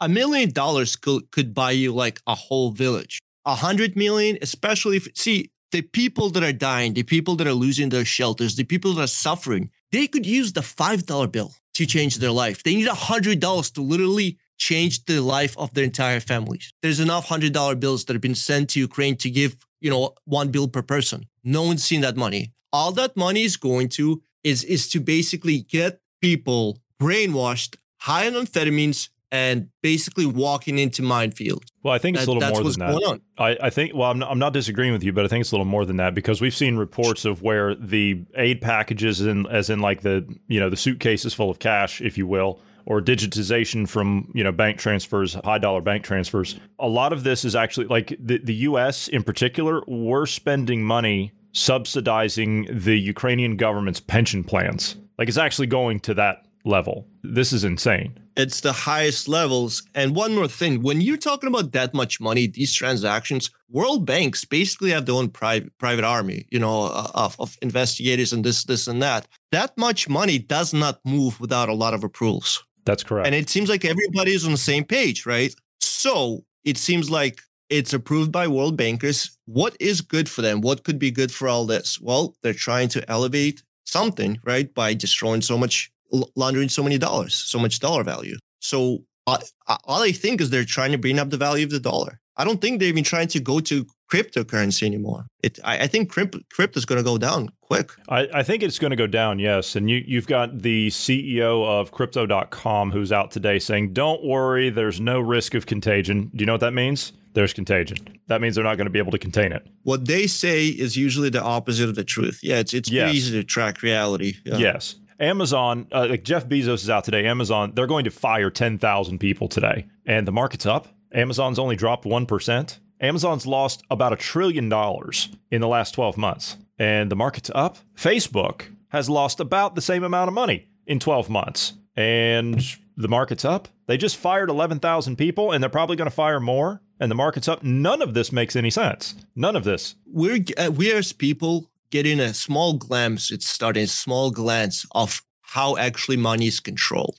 a million dollars could, could buy you like a whole village. A hundred million, especially if, see, the people that are dying, the people that are losing their shelters, the people that are suffering, they could use the $5 bill to change their life. They need a hundred dollars to literally change the life of their entire families. There's enough hundred dollar bills that have been sent to Ukraine to give, you know, one bill per person. No one's seen that money. All that money is going to is is to basically get people brainwashed, high on amphetamines, and basically walking into minefields. Well, I think it's That- a little more than that. I, I think, well, I'm not, I'm not disagreeing with you, but I think it's a little more than that because we've seen reports of where the aid packages, in, as in like the, you know, the suitcases full of cash, if you will, or digitization from, you know, bank transfers, high dollar bank transfers. A lot of this is actually like the, the U.S. in particular, we're spending money subsidizing the Ukrainian government's pension plans. Like it's actually going to that level. This is insane. It's the highest levels. And one more thing, when you're talking about that much money, these transactions, world banks basically have their own private private army, you know, uh, of, of investigators and this, this, and that. That much money does not move without a lot of approvals. That's correct. And it seems like everybody is on the same page, right? So it seems like it's approved by world bankers. What is good for them? What could be good for all this? Well, they're trying to elevate something, right? By destroying so much, laundering so many dollars, so much dollar value. So uh, all I think is they're trying to bring up the value of the dollar. I don't think they're even trying to go to cryptocurrency anymore. It, I, I think crypto is going to go down quick. I, I think it's going to go down, yes. And you, you've got the CEO of crypto.com who's out today saying, don't worry, there's no risk of contagion. Do you know what that means? There's contagion. That means they're not going to be able to contain it. What they say is usually the opposite of the truth. Yeah, it's it's Yes. easy to track reality. Yeah. Yes. Amazon, uh, like Jeff Bezos is out today. Amazon, they're going to fire 10,000 people today, and the market's up. Amazon's only dropped 1%. Amazon's lost about a trillion dollars in the last 12 months, and the market's up. Facebook has lost about the same amount of money in 12 months, and the market's up. They just fired 11,000 people, and they're probably going to fire more, and the market's up. None of this makes any sense. None of this. We're uh, we as people getting a small glimpse. It's starting a small glance of how actually money is controlled.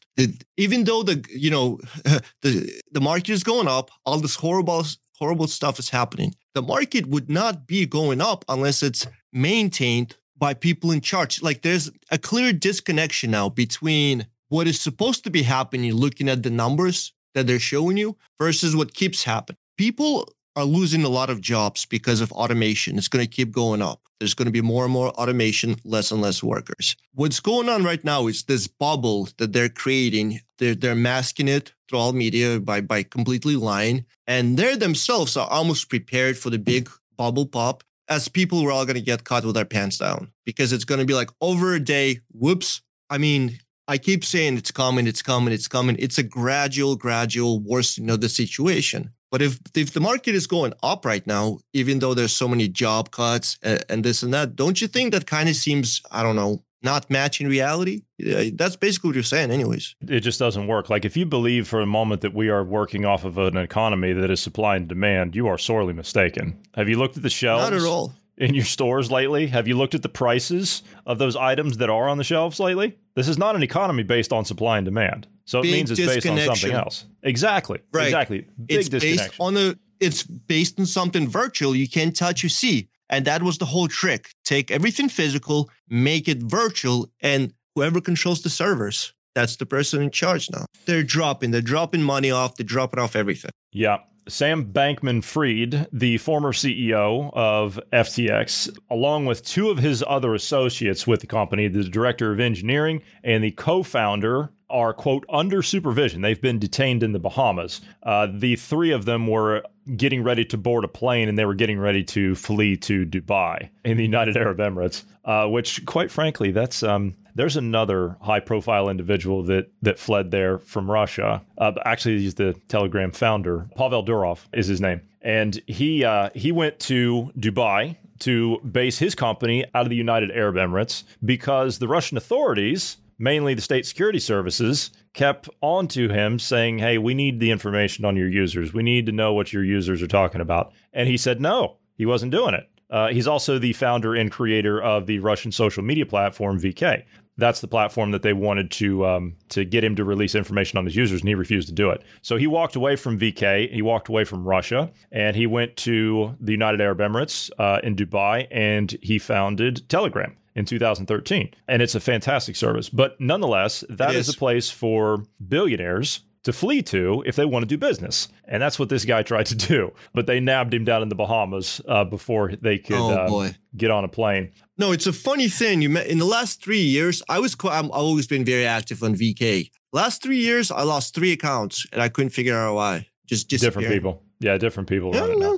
Even though the you know the the market is going up, all this horrible horrible stuff is happening. The market would not be going up unless it's maintained by people in charge. Like there's a clear disconnection now between what is supposed to be happening, looking at the numbers that they're showing you, versus what keeps happening. People are losing a lot of jobs because of automation. It's going to keep going up. There's going to be more and more automation, less and less workers. What's going on right now is this bubble that they're creating. They're, they're masking it through all media by, by completely lying. And they themselves are almost prepared for the big bubble pop as people were all going to get caught with their pants down because it's going to be like over a day, whoops. I mean, I keep saying it's coming, it's coming, it's coming. It's a gradual, gradual worsening of the situation. But if if the market is going up right now, even though there's so many job cuts and, and this and that, don't you think that kind of seems I don't know not matching reality? That's basically what you're saying, anyways. It just doesn't work. Like if you believe for a moment that we are working off of an economy that is supply and demand, you are sorely mistaken. Have you looked at the shelves? Not at all in your stores lately? Have you looked at the prices of those items that are on the shelves lately? This is not an economy based on supply and demand. So it means it's based on something else. Exactly. Right. Exactly. Big it's based on a it's based on something virtual you can't touch or see. And that was the whole trick. Take everything physical, make it virtual, and whoever controls the servers, that's the person in charge now. They're dropping, they're dropping money off, they're dropping off everything. Yeah. Sam Bankman Fried, the former CEO of FTX, along with two of his other associates with the company, the director of engineering and the co founder, are, quote, under supervision. They've been detained in the Bahamas. Uh, the three of them were getting ready to board a plane and they were getting ready to flee to Dubai in the United Arab Emirates, uh, which, quite frankly, that's. Um, there's another high-profile individual that that fled there from Russia. Uh, actually, he's the Telegram founder. Pavel Durov is his name, and he uh, he went to Dubai to base his company out of the United Arab Emirates because the Russian authorities mainly the state security services, kept on to him saying, Hey, we need the information on your users. We need to know what your users are talking about. And he said, No, he wasn't doing it. Uh, he's also the founder and creator of the Russian social media platform VK. That's the platform that they wanted to um, to get him to release information on his users, and he refused to do it. So he walked away from VK. He walked away from Russia, and he went to the United Arab Emirates uh, in Dubai, and he founded Telegram in 2013. And it's a fantastic service. But nonetheless, that is. is a place for billionaires to flee to if they want to do business. And that's what this guy tried to do. But they nabbed him down in the Bahamas uh, before they could oh, uh, get on a plane. No, it's a funny thing. You met, in the last three years, I was quite, I've always been very active on VK. Last three years, I lost three accounts and I couldn't figure out why. Just different people. Yeah, different people. Yeah,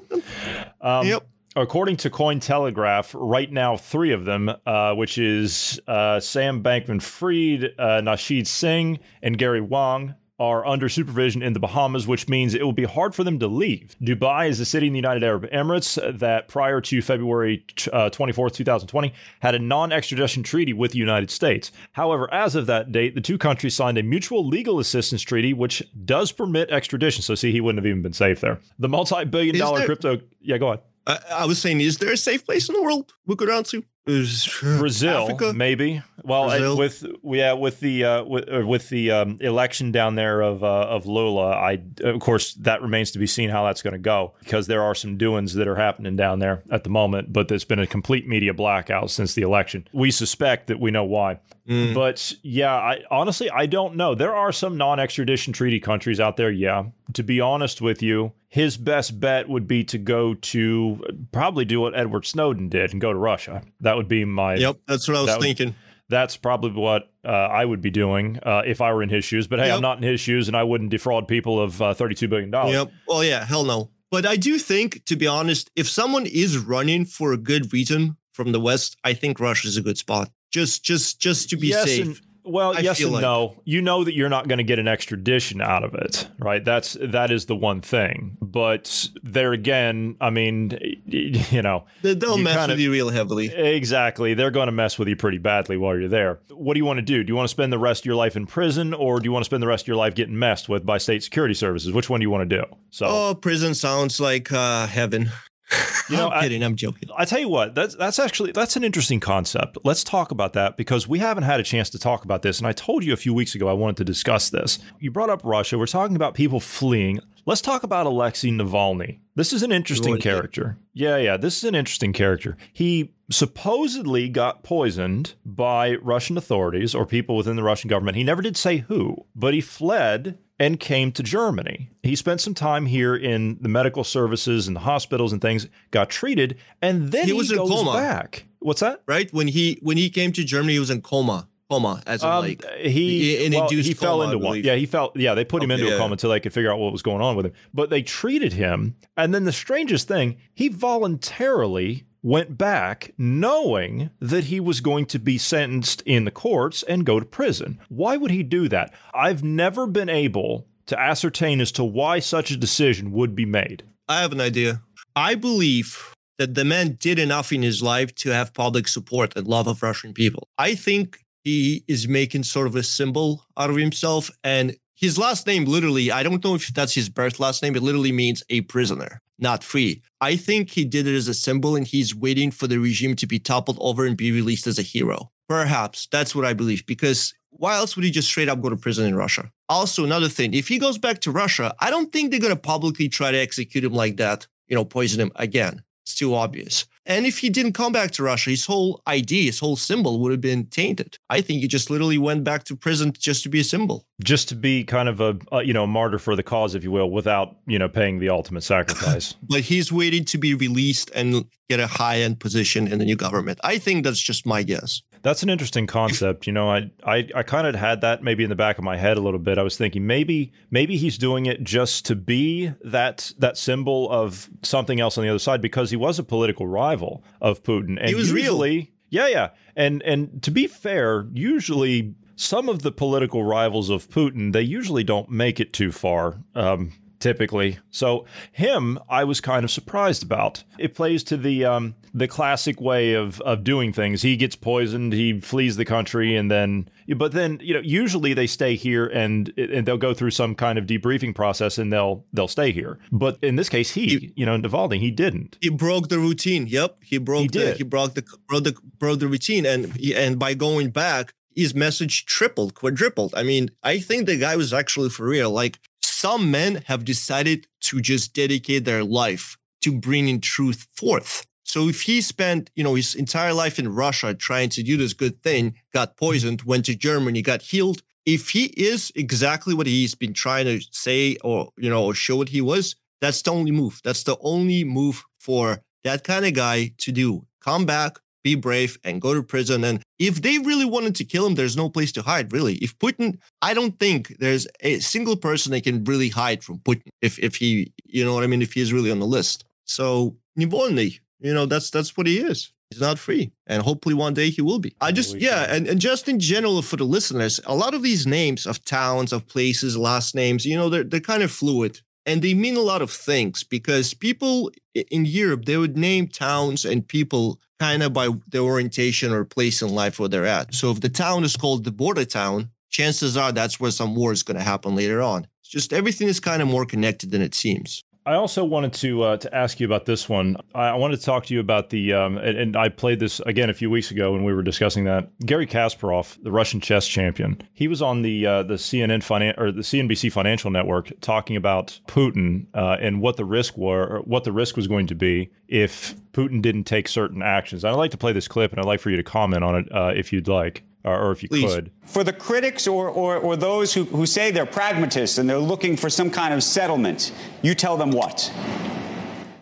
um, yep according to Cointelegraph, right now, three of them, uh, which is uh, Sam Bankman Fried, uh, Nishad Singh, and Gary Wang, are under supervision in the Bahamas, which means it will be hard for them to leave. Dubai is a city in the United Arab Emirates that prior to February uh, 24th, 2020, had a non extradition treaty with the United States. However, as of that date, the two countries signed a mutual legal assistance treaty, which does permit extradition. So, see, he wouldn't have even been safe there. The multi billion dollar there- crypto. Yeah, go on. I, I, was saying, is there a safe place in the world we go down to? Is Brazil, Africa? maybe. Well, Brazil? with yeah, with the uh, with, uh, with the um, election down there of uh, of Lula, I of course that remains to be seen how that's going to go because there are some doings that are happening down there at the moment. But there's been a complete media blackout since the election. We suspect that we know why. Mm. But yeah, I honestly I don't know. There are some non-extradition treaty countries out there. Yeah, to be honest with you, his best bet would be to go to probably do what Edward Snowden did and go to Russia. That would be my. Yep, that's what I was would, thinking. That's probably what uh, I would be doing uh, if I were in his shoes. But hey, yep. I'm not in his shoes, and I wouldn't defraud people of uh, $32 billion. Yep. Well, yeah, hell no. But I do think, to be honest, if someone is running for a good reason from the West, I think Russia is a good spot. Just, just, just to be yes safe. And- Well, I yes and like- no. You know that you're not going to get an extradition out of it, right? That's that is the one thing. But there again, I mean, you know, They- They'll you mess kinda- with you real heavily. Exactly. They're going to mess with you pretty badly while you're there. What do you want to do? Do you want to spend the rest of your life in prison or do you want to spend the rest of your life getting messed with by state security services? Which one do you want to do? So, Oh, prison sounds like uh, heaven. You know, I'm kidding. I'm joking. I tell you what, that's that's actually that's an interesting concept. Let's talk about that because we haven't had a chance to talk about this and I told you a few weeks ago I wanted to discuss this. You brought up Russia. We're talking about people fleeing. Let's talk about Alexei Navalny. This is an interesting yeah. character. Yeah, yeah, this is an interesting character. He supposedly got poisoned by Russian authorities or people within the Russian government. He never did say who, but he fled and came to Germany. He spent some time here in the medical services and the hospitals and things, got treated, and then He he, was in goes coma. back. What's that? Right when he when he came to Germany, he was in coma. Coma, as in Um, like he an well, induced he fell coma, into one. Yeah, he fell. Yeah, they put him Okay, into a coma until they could figure out what was going on with him. But they treated him, and then the strangest thing, he voluntarily went back, knowing that he was going to be sentenced in the courts and go to prison. Why would he do that? I've never been able to ascertain as to why such a decision would be made. I have an idea. I believe that the man did enough in his life to have public support and love of Russian people. I think he is making sort of a symbol out of himself. And his last name, literally, I don't know if that's his birth last name, it literally means a prisoner, not free. I think he did it as a symbol and he's waiting for the regime to be toppled over and be released as a hero. Perhaps that's what I believe because why else would he just straight up go to prison in Russia? Also, another thing, if he goes back to Russia, I don't think they're going to publicly try to execute him like that, you know, poison him again. It's too obvious. And if he didn't come back to Russia, his whole ID, his whole symbol would have been tainted. I think he just literally went back to prison just to be a symbol. Just to be kind of a, a you know martyr for the cause, if you will, without you know paying the ultimate sacrifice. But he's waiting to be released and get a high end position in the new government. I think that's just my guess. That's an interesting concept. You know, I I, I kind of had that maybe in the back of my head a little bit. I was thinking maybe maybe he's doing it just to be that that symbol of something else on the other side because he was a political rival of Putin. And He was real. yeah, yeah. And and to be fair, usually some of the political rivals of Putin, they usually don't make it too far. Um, typically. So him, I was kind of surprised about. It plays to the um, the classic way of of doing things. He gets poisoned, he flees the country, and then but then you know usually they stay here and and they'll go through some kind of debriefing process and they'll they'll stay here. But in this case, he, you know Navalny, he didn't. He broke the routine. Yep, he broke He the did. he broke the broke the broke the routine, and he, and by going back, his message tripled, quadrupled. I mean, I think the guy was actually for real. Like some men have decided to just dedicate their life to bringing truth forth. So if he spent, you know, his entire life in Russia trying to do this good thing, got poisoned, went to Germany, got healed. If he is exactly what he's been trying to say or, you know, or show what he was, that's the only move. That's the only move for that kind of guy to do. Come back, be brave, and go to prison. And if they really wanted to kill him, there's no place to hide, really. If Putin, I don't think there's a single person that can really hide from Putin if if he, you know what I mean, if he's really on the list. So Navalny, you know, that's that's what he is. He's not free. And hopefully one day he will be. I just, yeah, and, and just in general for the listeners, a lot of these names of towns, of places, last names, you know, they're they're kind of fluid and they mean a lot of things because people in Europe they would name towns and people kind of by the orientation or place in life where they're at. So if the town is called the border town, chances are that's where some war is going to happen later on. It's just everything is kind of more connected than it seems. I also wanted to uh, to ask you about this one. I, wanted to talk to you about the um, and, and I played this again a few weeks ago when we were discussing that. Garry Kasparov, the Russian chess champion, he was on the uh, the CNN finan- or the CNBC Financial Network talking about Putin uh, and what the risk were, or what the risk was going to be if Putin didn't take certain actions. I'd like to play this clip, and I'd like for you to comment on it uh, if you'd like, or, or if you could. For the critics or, or, or those who, who say they're pragmatists and they're looking for some kind of settlement, you tell them what?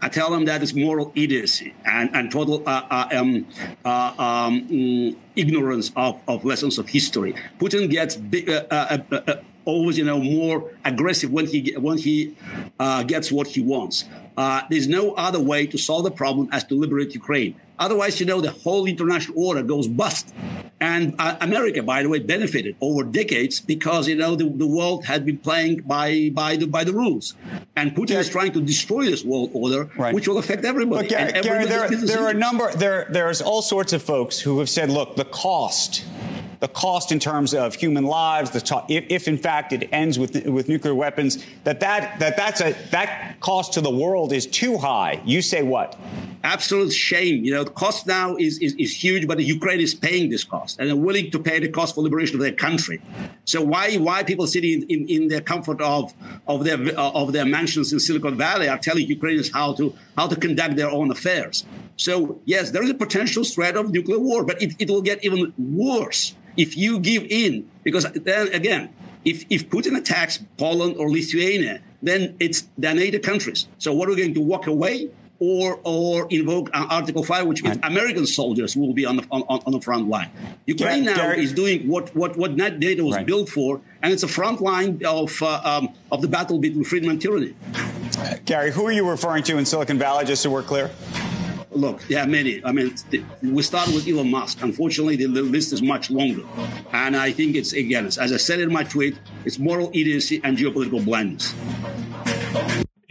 I tell them that it's moral idiocy and, and total uh, uh, um, uh, um, mm, ignorance of, of lessons of history. Putin gets big, uh, uh, uh, uh, always, you know, more aggressive when he when he uh, gets what he wants. Uh, there's no other way to solve the problem as to liberate Ukraine. Otherwise, you know, the whole international order goes bust. And uh, America, by the way, benefited over decades because you know the, the world had been playing by by the by the rules, and Putin is trying to destroy this world order, which will affect everybody. But and Garry, there, there are a number. There, there's all sorts of folks who have said, look, the cost, the cost in terms of human lives, the if, if in fact it ends with with nuclear weapons, that that that that's a that cost to the world is too high. You say what? Absolute shame. You know, the cost now is, is, is huge, but Ukraine is paying this cost and they're willing to pay the cost for liberation of their country. So why why people sitting in, in their comfort of of their of their mansions in Silicon Valley are telling Ukrainians how to how to conduct their own affairs? So yes, there is a potential threat of nuclear war, but it, it will get even worse if you give in. Because then again, if if Putin attacks Poland or Lithuania, then it's they're NATO countries. So what are we going to walk away? Or or invoke uh, Article Five, which means American soldiers will be on the on, on the front line. Ukraine now Garry- is doing what what what NATO was built for, and it's a front line of uh, um, of the battle between freedom and tyranny. Garry, who are you referring to in Silicon Valley? Just so we're clear. Look, there are many. I mean, th- we start with Elon Musk. Unfortunately, the list is much longer, and I think it's again, as I said in my tweet, it's moral idiocy and geopolitical blindness.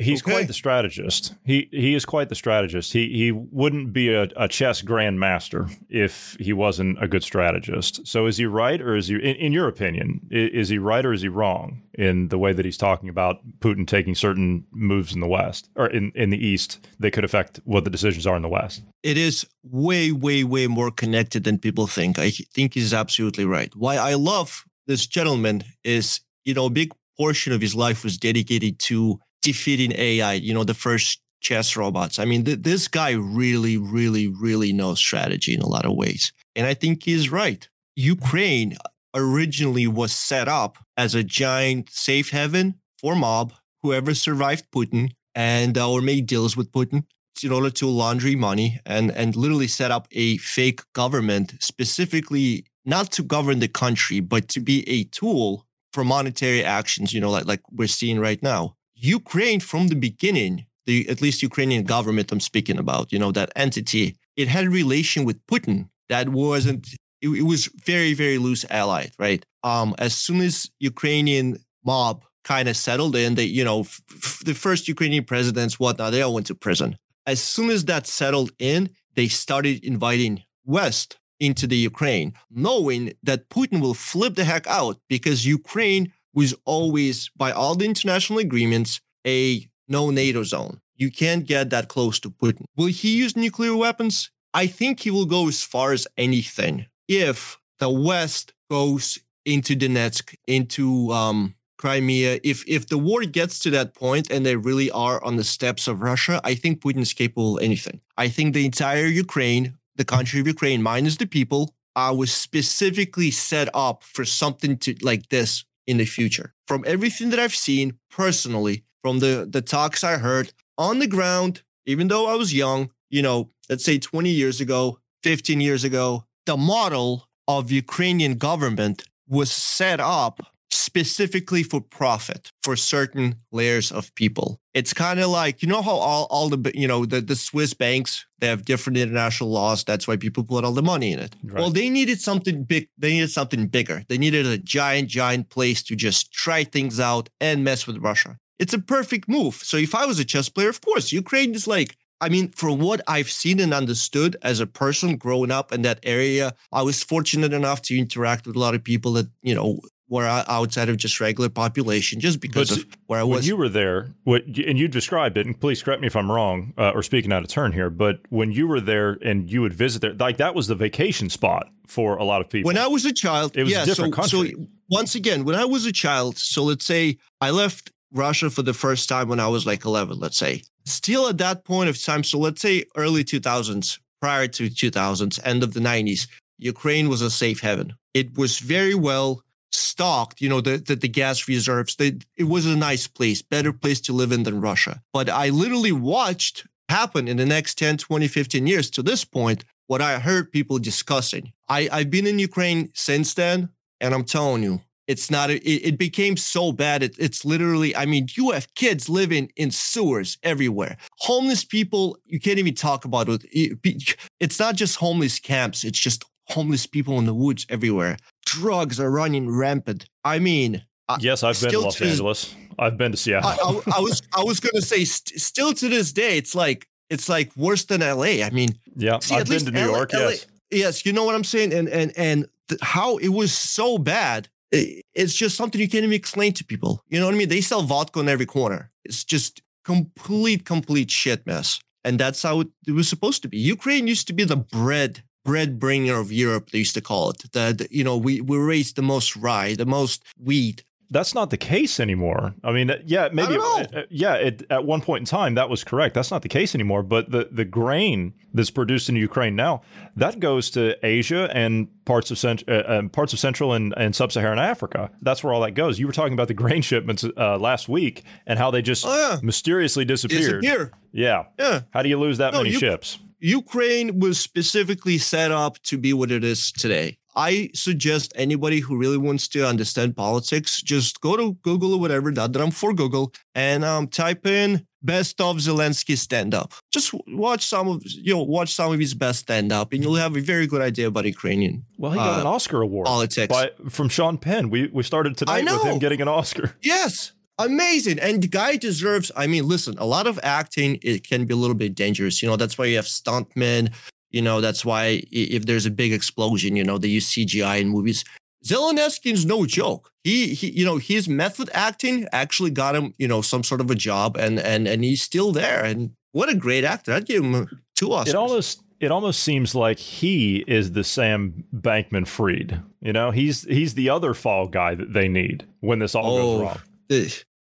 He's quite the strategist. He he is quite the strategist. He he wouldn't be a, a chess grandmaster if he wasn't a good strategist. So is he right or is he, in, in your opinion, is he right or is he wrong in the way that he's talking about Putin taking certain moves in the West or in, in the East that could affect what the decisions are in the West? It is way, way, way more connected than people think. I think he's absolutely right. Why I love this gentleman is, you know, a big portion of his life was dedicated to defeating AI, you know, the first chess robots. I mean, th- this guy really, really, really knows strategy in a lot of ways. And I think he's right. Ukraine originally was set up as a giant safe haven for mob, whoever survived Putin and uh, or made deals with Putin in order to laundry money and and literally set up a fake government specifically not to govern the country but to be a tool for monetary actions you know like like we're seeing right now ukraine from the beginning the at least ukrainian government i'm speaking about you know that entity it had a relation with putin that wasn't it, it was very very loose allied right? Um as soon as ukrainian mob kind of settled in they you know f- f- the first ukrainian presidents whatnot they all went to prison. As soon as that settled in, they started inviting West into the Ukraine, knowing that Putin will flip the heck out because Ukraine was always, by all the international agreements, a no NATO zone. You can't get that close to Putin. Will he use nuclear weapons? I think he will go as far as anything if the West goes into Donetsk, into um, Crimea. If if the war gets to that point and they really are on the steps of Russia, I think Putin is capable of anything. I think the entire Ukraine, the country of Ukraine, minus the people, uh, was specifically set up for something to like this in the future. From everything that I've seen personally, from the the talks I heard on the ground, even though I was young, you know, let's say 20 years ago, 15 years ago, the model of Ukrainian government was set up specifically for profit for certain layers of people. It's kind of like, you know how all, all the, you know, the, the Swiss banks, they have different international laws. That's why people put all the money in it. Well, they needed something big. They needed something bigger. They needed a giant, giant place to just try things out and mess with Russia. It's a perfect move. So if I was a chess player, of course, Ukraine is like, I mean, from what I've seen and understood as a person growing up in that area, I was fortunate enough to interact with a lot of people that, you know, were outside of just regular population just because But of where I when was. you were there, what and you described it, and please correct me if I'm wrong uh, or speaking out of turn here, but when you were there and you would visit there, like that was the vacation spot for a lot of people. When I was a child, It was a different so, country. So once again, when I was a child, so let's say I left Russia for the first time when I was like 11, let's say. Still at that point of time, so let's say early 2000s, prior to 2000s, end of the 90s, Ukraine was a safe haven. It was very well stocked, you know, the, the, the gas reserves. They, it was a nice place, better place to live in than Russia. But I literally watched happen in the next 10, 20, 15 years to this point, what I heard people discussing. I, I've been in Ukraine since then, and I'm telling you, it's not, it, it became so bad. It, it's literally, I mean, you have kids living in sewers everywhere. Homeless people, you can't even talk about it. It- It's not just homeless camps, it's just homeless people in the woods everywhere. Drugs are running rampant. I mean, uh, Yes, I've been to Los this- Angeles. I've been to Seattle. I, I, I was I was gonna say st- still to this day, it's like it's like worse than LA. I mean, yeah, see, I've been to New LA York. LA yes. yes, you know what I'm saying, and and and th- how it was so bad. It's just something you can't even explain to people. You know what I mean? They sell vodka on every corner. It's just complete, complete shit mess. And that's how it, it was supposed to be. Ukraine used to be the bread bread bringer of Europe. They used to call it. That you know we we raised the most rye, the most wheat. That's not the case anymore. I mean, yeah, maybe, uh, uh, yeah, it, at one point in time that was correct. That's not the case anymore. But the, the grain that's produced in Ukraine now that goes to Asia and parts of cent- uh, um, parts of Central and, and Sub-Saharan Africa. That's where all that goes. You were talking about the grain shipments uh, last week and how they just mysteriously disappeared. Disappear. Yeah. Yeah. How do you lose that No, many you- ships? Ukraine was specifically set up to be what it is today. I suggest anybody who really wants to understand politics, just go to Google or whatever, not that I'm for Google, and um, type in best of Zelensky stand up. Just watch some of you know, watch some of his best stand up, and you'll have a very good idea about Ukrainian. Well, he got uh, an Oscar award politics. by, from Sean Penn. We we started tonight with him getting an Oscar. Yes. Amazing. And the guy deserves, I mean, listen, a lot of acting, it can be a little bit dangerous. You know, that's why you have stuntmen. You know, that's why if there's a big explosion, you know, they use CGI in movies. Zelensky's no joke. He, he, you know, his method acting actually got him, you know, some sort of a job, and and and he's still there. And what a great actor! I'd give him two Oscars. It almost it almost seems like he is the Sam Bankman Fried. You know, he's he's the other fall guy that they need when this all goes oh, wrong.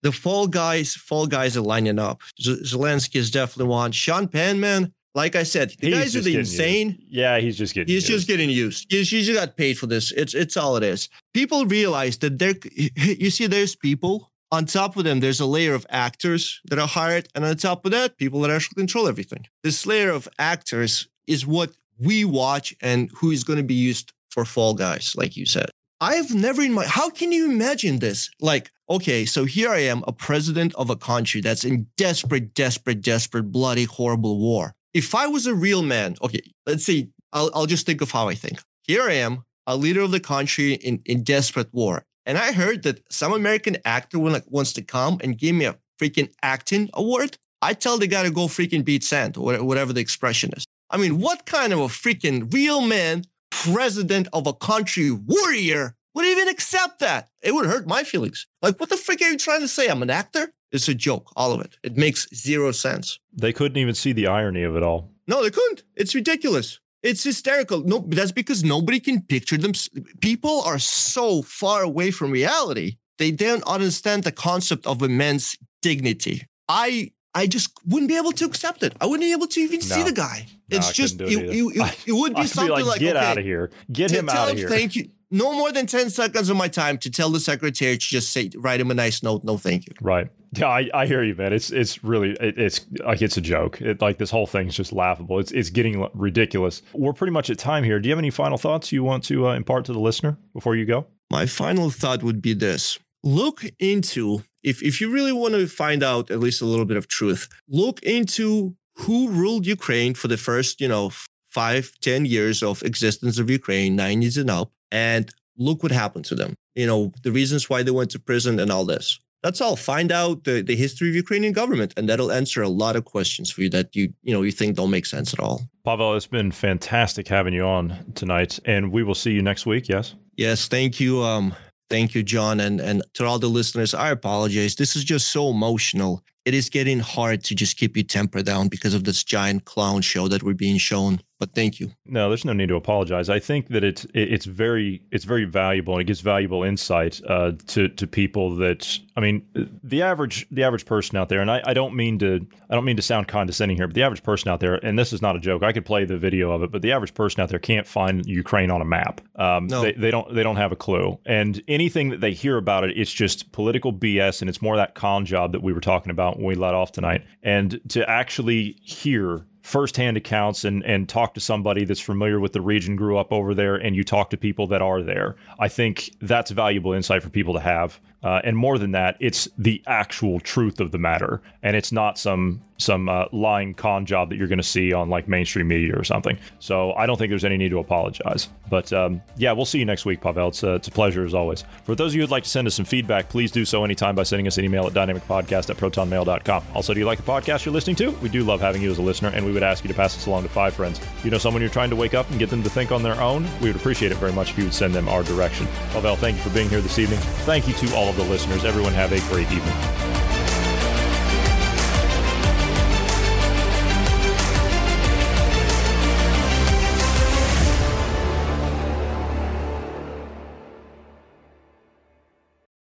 The, the fall guys, fall guys are lining up. Z- Zelensky is definitely one. Sean Penn, man, like I said, the He's guys are the insane. used. Yeah, he's just getting. He's used. just getting used. He's, he's just got paid for this. It's it's all it is. People realize that there. You see, there's people on top of them. There's a layer of actors that are hired, and on top of that, people that actually control everything. This layer of actors is what we watch, and who is going to be used for Fall Guys, like you said. I've never in my. How can you imagine this? Like, okay, so here I am, a president of a country that's in desperate, desperate, desperate, bloody, horrible war. If I was a real man, okay, let's see, I'll, I'll just think of how I think. Here I am, a leader of the country in, in desperate war. And I heard that some American actor wa- wants to come and give me a freaking acting award. I tell the guy to go freaking beat sand or whatever the expression is. I mean, what kind of a freaking real man, president of a country, warrior would even accept that? It would hurt my feelings. Like, what the frick are you trying to say? I'm an actor? It's a joke, all of it. It makes zero sense. They couldn't even see the irony of it all. No, they couldn't. It's ridiculous. It's hysterical. No, that's because nobody can picture them. People are so far away from reality. They don't understand the concept of man's dignity. I I just wouldn't be able to accept it. I wouldn't be able to even see the guy. No, it's just it, it it, it, would be I'd be something like, like, "Get okay, of here. Get him tell of here." Thank you. No more than ten seconds of my time to tell the secretary to just say, write him a nice note. No, thank you. Right. Yeah, I, I hear you, man. It's it's really it, it's like it's a joke. It, like this whole thing is just laughable. It's it's getting ridiculous. We're pretty much at time here. Do you have any final thoughts you want to uh, impart to the listener before you go? My final thought would be this look into, if, if you really want to find out at least a little bit of truth, look into who ruled Ukraine for the first, you know, five, ten years of existence of Ukraine, 90s and up, and look what happened to them. You know, the reasons why they went to prison and all this. That's all. Find out the, the history of Ukrainian government, and that'll answer a lot of questions for you that you you know you think don't make sense at all. Pavel, it's been fantastic having you on tonight, and we will see you next week. Yes. Yes, thank you. Um, thank you, John, and and to all the listeners. I apologize. This is just so emotional. It is getting hard to just keep your temper down because of this giant clown show that we're being shown. But thank you. No, there's no need to apologize. I think that it's it's very it's very valuable and it gives valuable insight uh, to to people that I mean the average the average person out there, and I, I don't mean to I don't mean to sound condescending here, but the average person out there, and this is not a joke. I could play the video of it, but the average person out there can't find Ukraine on a map. Um, No. they, they don't they don't have a clue, and anything that they hear about it, it's just political BS, and it's more that con job that we were talking about when we let off tonight, and to actually hear firsthand accounts and and talk to somebody that's familiar with the region, grew up over there, and you talk to people that are there. I think that's valuable insight for people to have Uh, and more than that, it's the actual truth of the matter, and it's not some some uh, lying con job that you're going to see on like mainstream media or something. So I don't think there's any need to apologize. But um, yeah, we'll see you next week, Pavel. It's, it's a pleasure as always. For those of you who'd like to send us some feedback, please do so anytime by sending us an email at dynamicpodcast at protonmail.com. Also, do you like the podcast you're listening to? We do love having you as a listener, and we would ask you to pass this along to five friends. You know someone you're trying to wake up and get them to think on their own, we would appreciate it very much if you would send them our direction. Pavel, thank you for being here this evening. Thank you to all of the listeners. Everyone have a great evening.